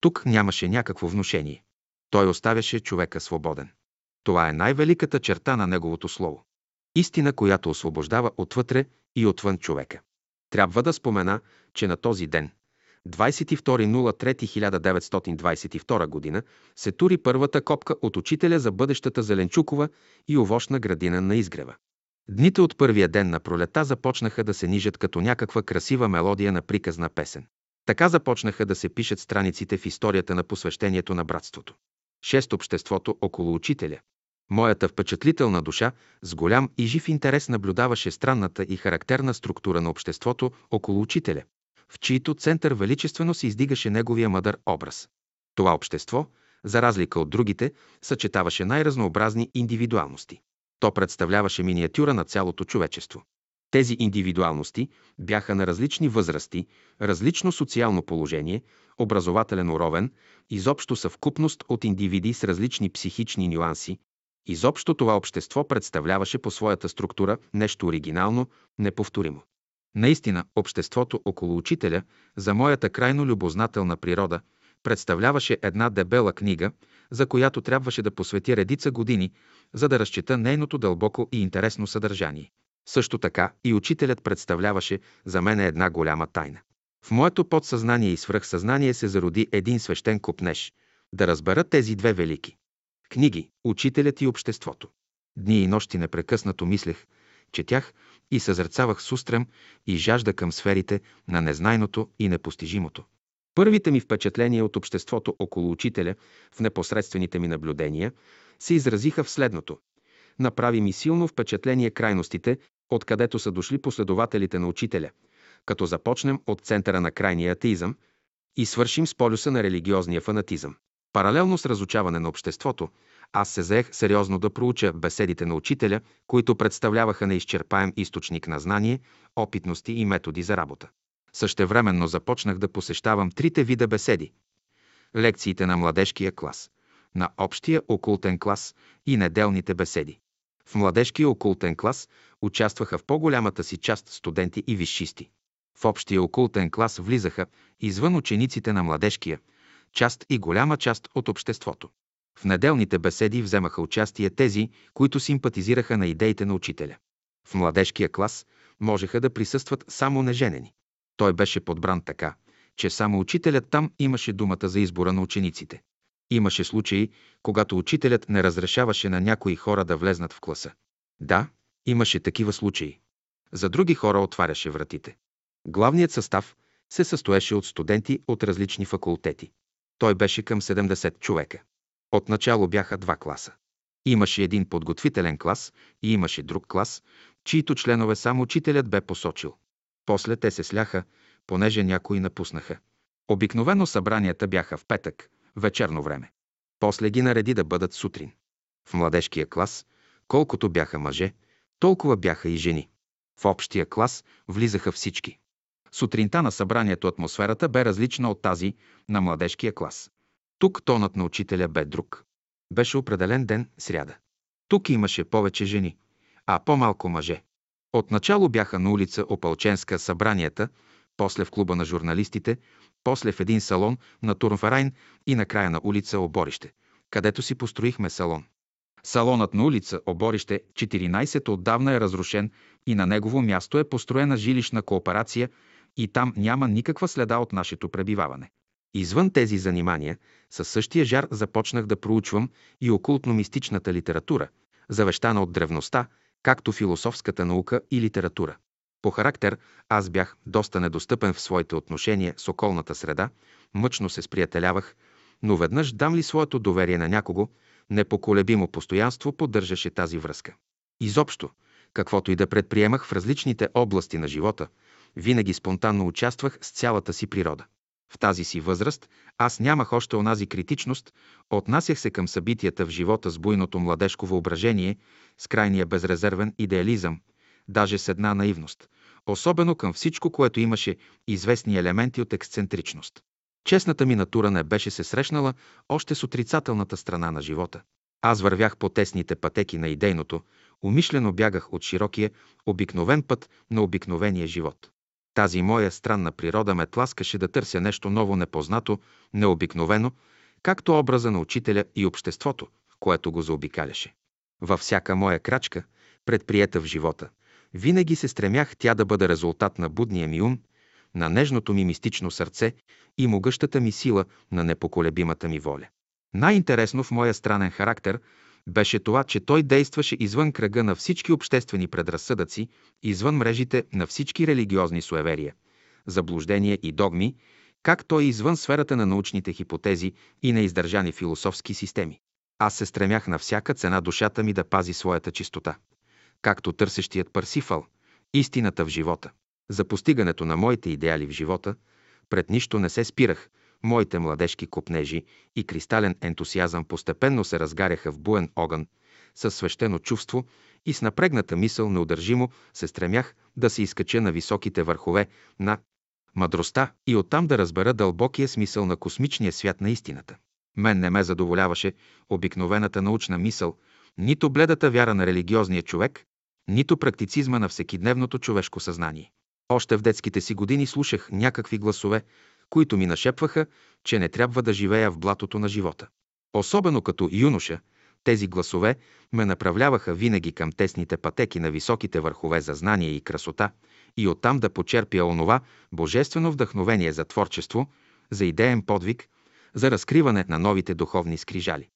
Тук нямаше някакво внушение. Той оставяше човека свободен. Това е най-великата черта на неговото слово. Истина, която освобождава отвътре и отвън човека. Трябва да спомена, че на този ден, 22.03.1922 г., се тури първата копка от учителя за бъдещата Зеленчукова и овощна градина на изгрева. Дните от първия ден на пролета започнаха да се нижат като някаква красива мелодия на приказна песен. Така започнаха да се пишат страниците в историята на посвещението на братството. Шест обществото около учителя. Моята впечатлителна душа с голям и жив интерес наблюдаваше странната и характерна структура на обществото около учителя, в чието център величествено се издигаше неговия мъдър образ. Това общество, за разлика от другите, съчетаваше най-разнообразни индивидуалности. То представляваше миниатюра на цялото човечество. Тези индивидуалности бяха на различни възрасти, различно социално положение, образователен уровен, изобщо съвкупност от индивиди с различни психични нюанси. Изобщо това общество представляваше по своята структура нещо оригинално, неповторимо. Наистина, обществото около учителя, за моята крайно любознателна природа, представляваше една дебела книга, за която трябваше да посветя редица години, за да разчита нейното дълбоко и интересно съдържание. Също така и учителят представляваше за мен една голяма тайна. В моето подсъзнание и свръхсъзнание се зароди един свещен купнеж да разбера тези две велики. Книги, учителят и обществото. Дни и нощи непрекъснато мислех, четях и съзерцавах с устрем и жажда към сферите на незнайното и непостижимото. Първите ми впечатления от обществото около учителя в непосредствените ми наблюдения се изразиха в следното. Направи ми силно впечатление крайностите, откъдето са дошли последователите на учителя, като започнем от центъра на крайния атеизъм и свършим с полюса на религиозния фанатизъм. Паралелно с разучаване на обществото, аз се заех сериозно да проуча беседите на учителя, които представляваха неизчерпаем източник на знание, опитности и методи за работа. Същевременно започнах да посещавам трите вида беседи. Лекциите на младежкия клас, на общия окултен клас и неделните беседи. В младежкия окултен клас участваха в по-голямата си част студенти и висшисти. В общия окултен клас влизаха, извън учениците на младежкия, част и голяма част от обществото. В неделните беседи вземаха участие тези, които симпатизираха на идеите на учителя. В младежкия клас можеха да присъстват само неженени. Той беше подбран така, че само учителят там имаше думата за избора на учениците. Имаше случаи, когато учителят не разрешаваше на някои хора да влезнат в класа. Да, имаше такива случаи. За други хора отваряше вратите. Главният състав се състоеше от студенти от различни факултети. Той беше към 70 човека. Отначало бяха два класа. Имаше един подготвителен клас и имаше друг клас, чието членове само учителят бе посочил. После те се сляха, понеже някои напуснаха. Обикновено събранията бяха в петък, вечерно време. После ги нареди да бъдат сутрин. В младежкия клас, колкото бяха мъже, толкова бяха и жени. В общия клас влизаха всички. Сутринта на събранието атмосферата бе различна от тази на младежкия клас. Тук тонът на учителя бе друг. Беше определен ден, сряда. Тук имаше повече жени, а по-малко мъже. Отначало бяха на улица Опалченска събранията, после в клуба на журналистите, после в един салон на Турнфарайн и накрая на улица Оборище, където си построихме салон. Салонът на улица Оборище 14 отдавна е разрушен и на негово място е построена жилищна кооперация и там няма никаква следа от нашето пребиваване. Извън тези занимания, със същия жар започнах да проучвам и окултно-мистичната литература, завещана от древността, както философската наука и литература. По характер аз бях доста недостъпен в своите отношения с околната среда, мъчно се сприятелявах, но веднъж дам ли своето доверие на някого, непоколебимо постоянство поддържаше тази връзка. Изобщо, каквото и да предприемах в различните области на живота, винаги спонтанно участвах с цялата си природа. В тази си възраст аз нямах още онази критичност, отнасях се към събитията в живота с буйното младежко въображение, с крайния безрезервен идеализъм, даже с една наивност, особено към всичко, което имаше известни елементи от ексцентричност. Честната ми натура не беше се срещнала още с отрицателната страна на живота. Аз вървях по тесните пътеки на идейното, умишлено бягах от широкия, обикновен път на обикновения живот. Тази моя странна природа ме тласкаше да търся нещо ново, непознато, необикновено, както образа на учителя и обществото, което го заобикаляше. Във всяка моя крачка, предприета в живота, винаги се стремях тя да бъде резултат на будния ми ум, на нежното ми мистично сърце и могъщата ми сила на непоколебимата ми воля. Най-интересно в моя странен характер беше това, че той действаше извън кръга на всички обществени предразсъдъци, извън мрежите на всички религиозни суеверия, заблуждения и догми, как той извън сферата на научните хипотези и на издържани философски системи. Аз се стремях на всяка цена душата ми да пази своята чистота, както търсещият Парсифал, истината в живота. За постигането на моите идеали в живота, пред нищо не се спирах, моите младежки копнежи и кристален ентусиазъм постепенно се разгаряха в буен огън, със свещено чувство и с напрегната мисъл неудържимо се стремях да се изкача на високите върхове на мъдростта и оттам да разбера дълбокия смисъл на космичния свят на истината. Мен не ме задоволяваше обикновената научна мисъл, нито бледата вяра на религиозния човек, нито практицизма на всекидневното човешко съзнание. Още в детските си години слушах някакви гласове, които ми нашепваха, че не трябва да живея в блатото на живота. Особено като юноша, тези гласове ме направляваха винаги към тесните пътеки на високите върхове за знание и красота и оттам да почерпя онова божествено вдъхновение за творчество, за идеен подвиг, за разкриване на новите духовни скрижали.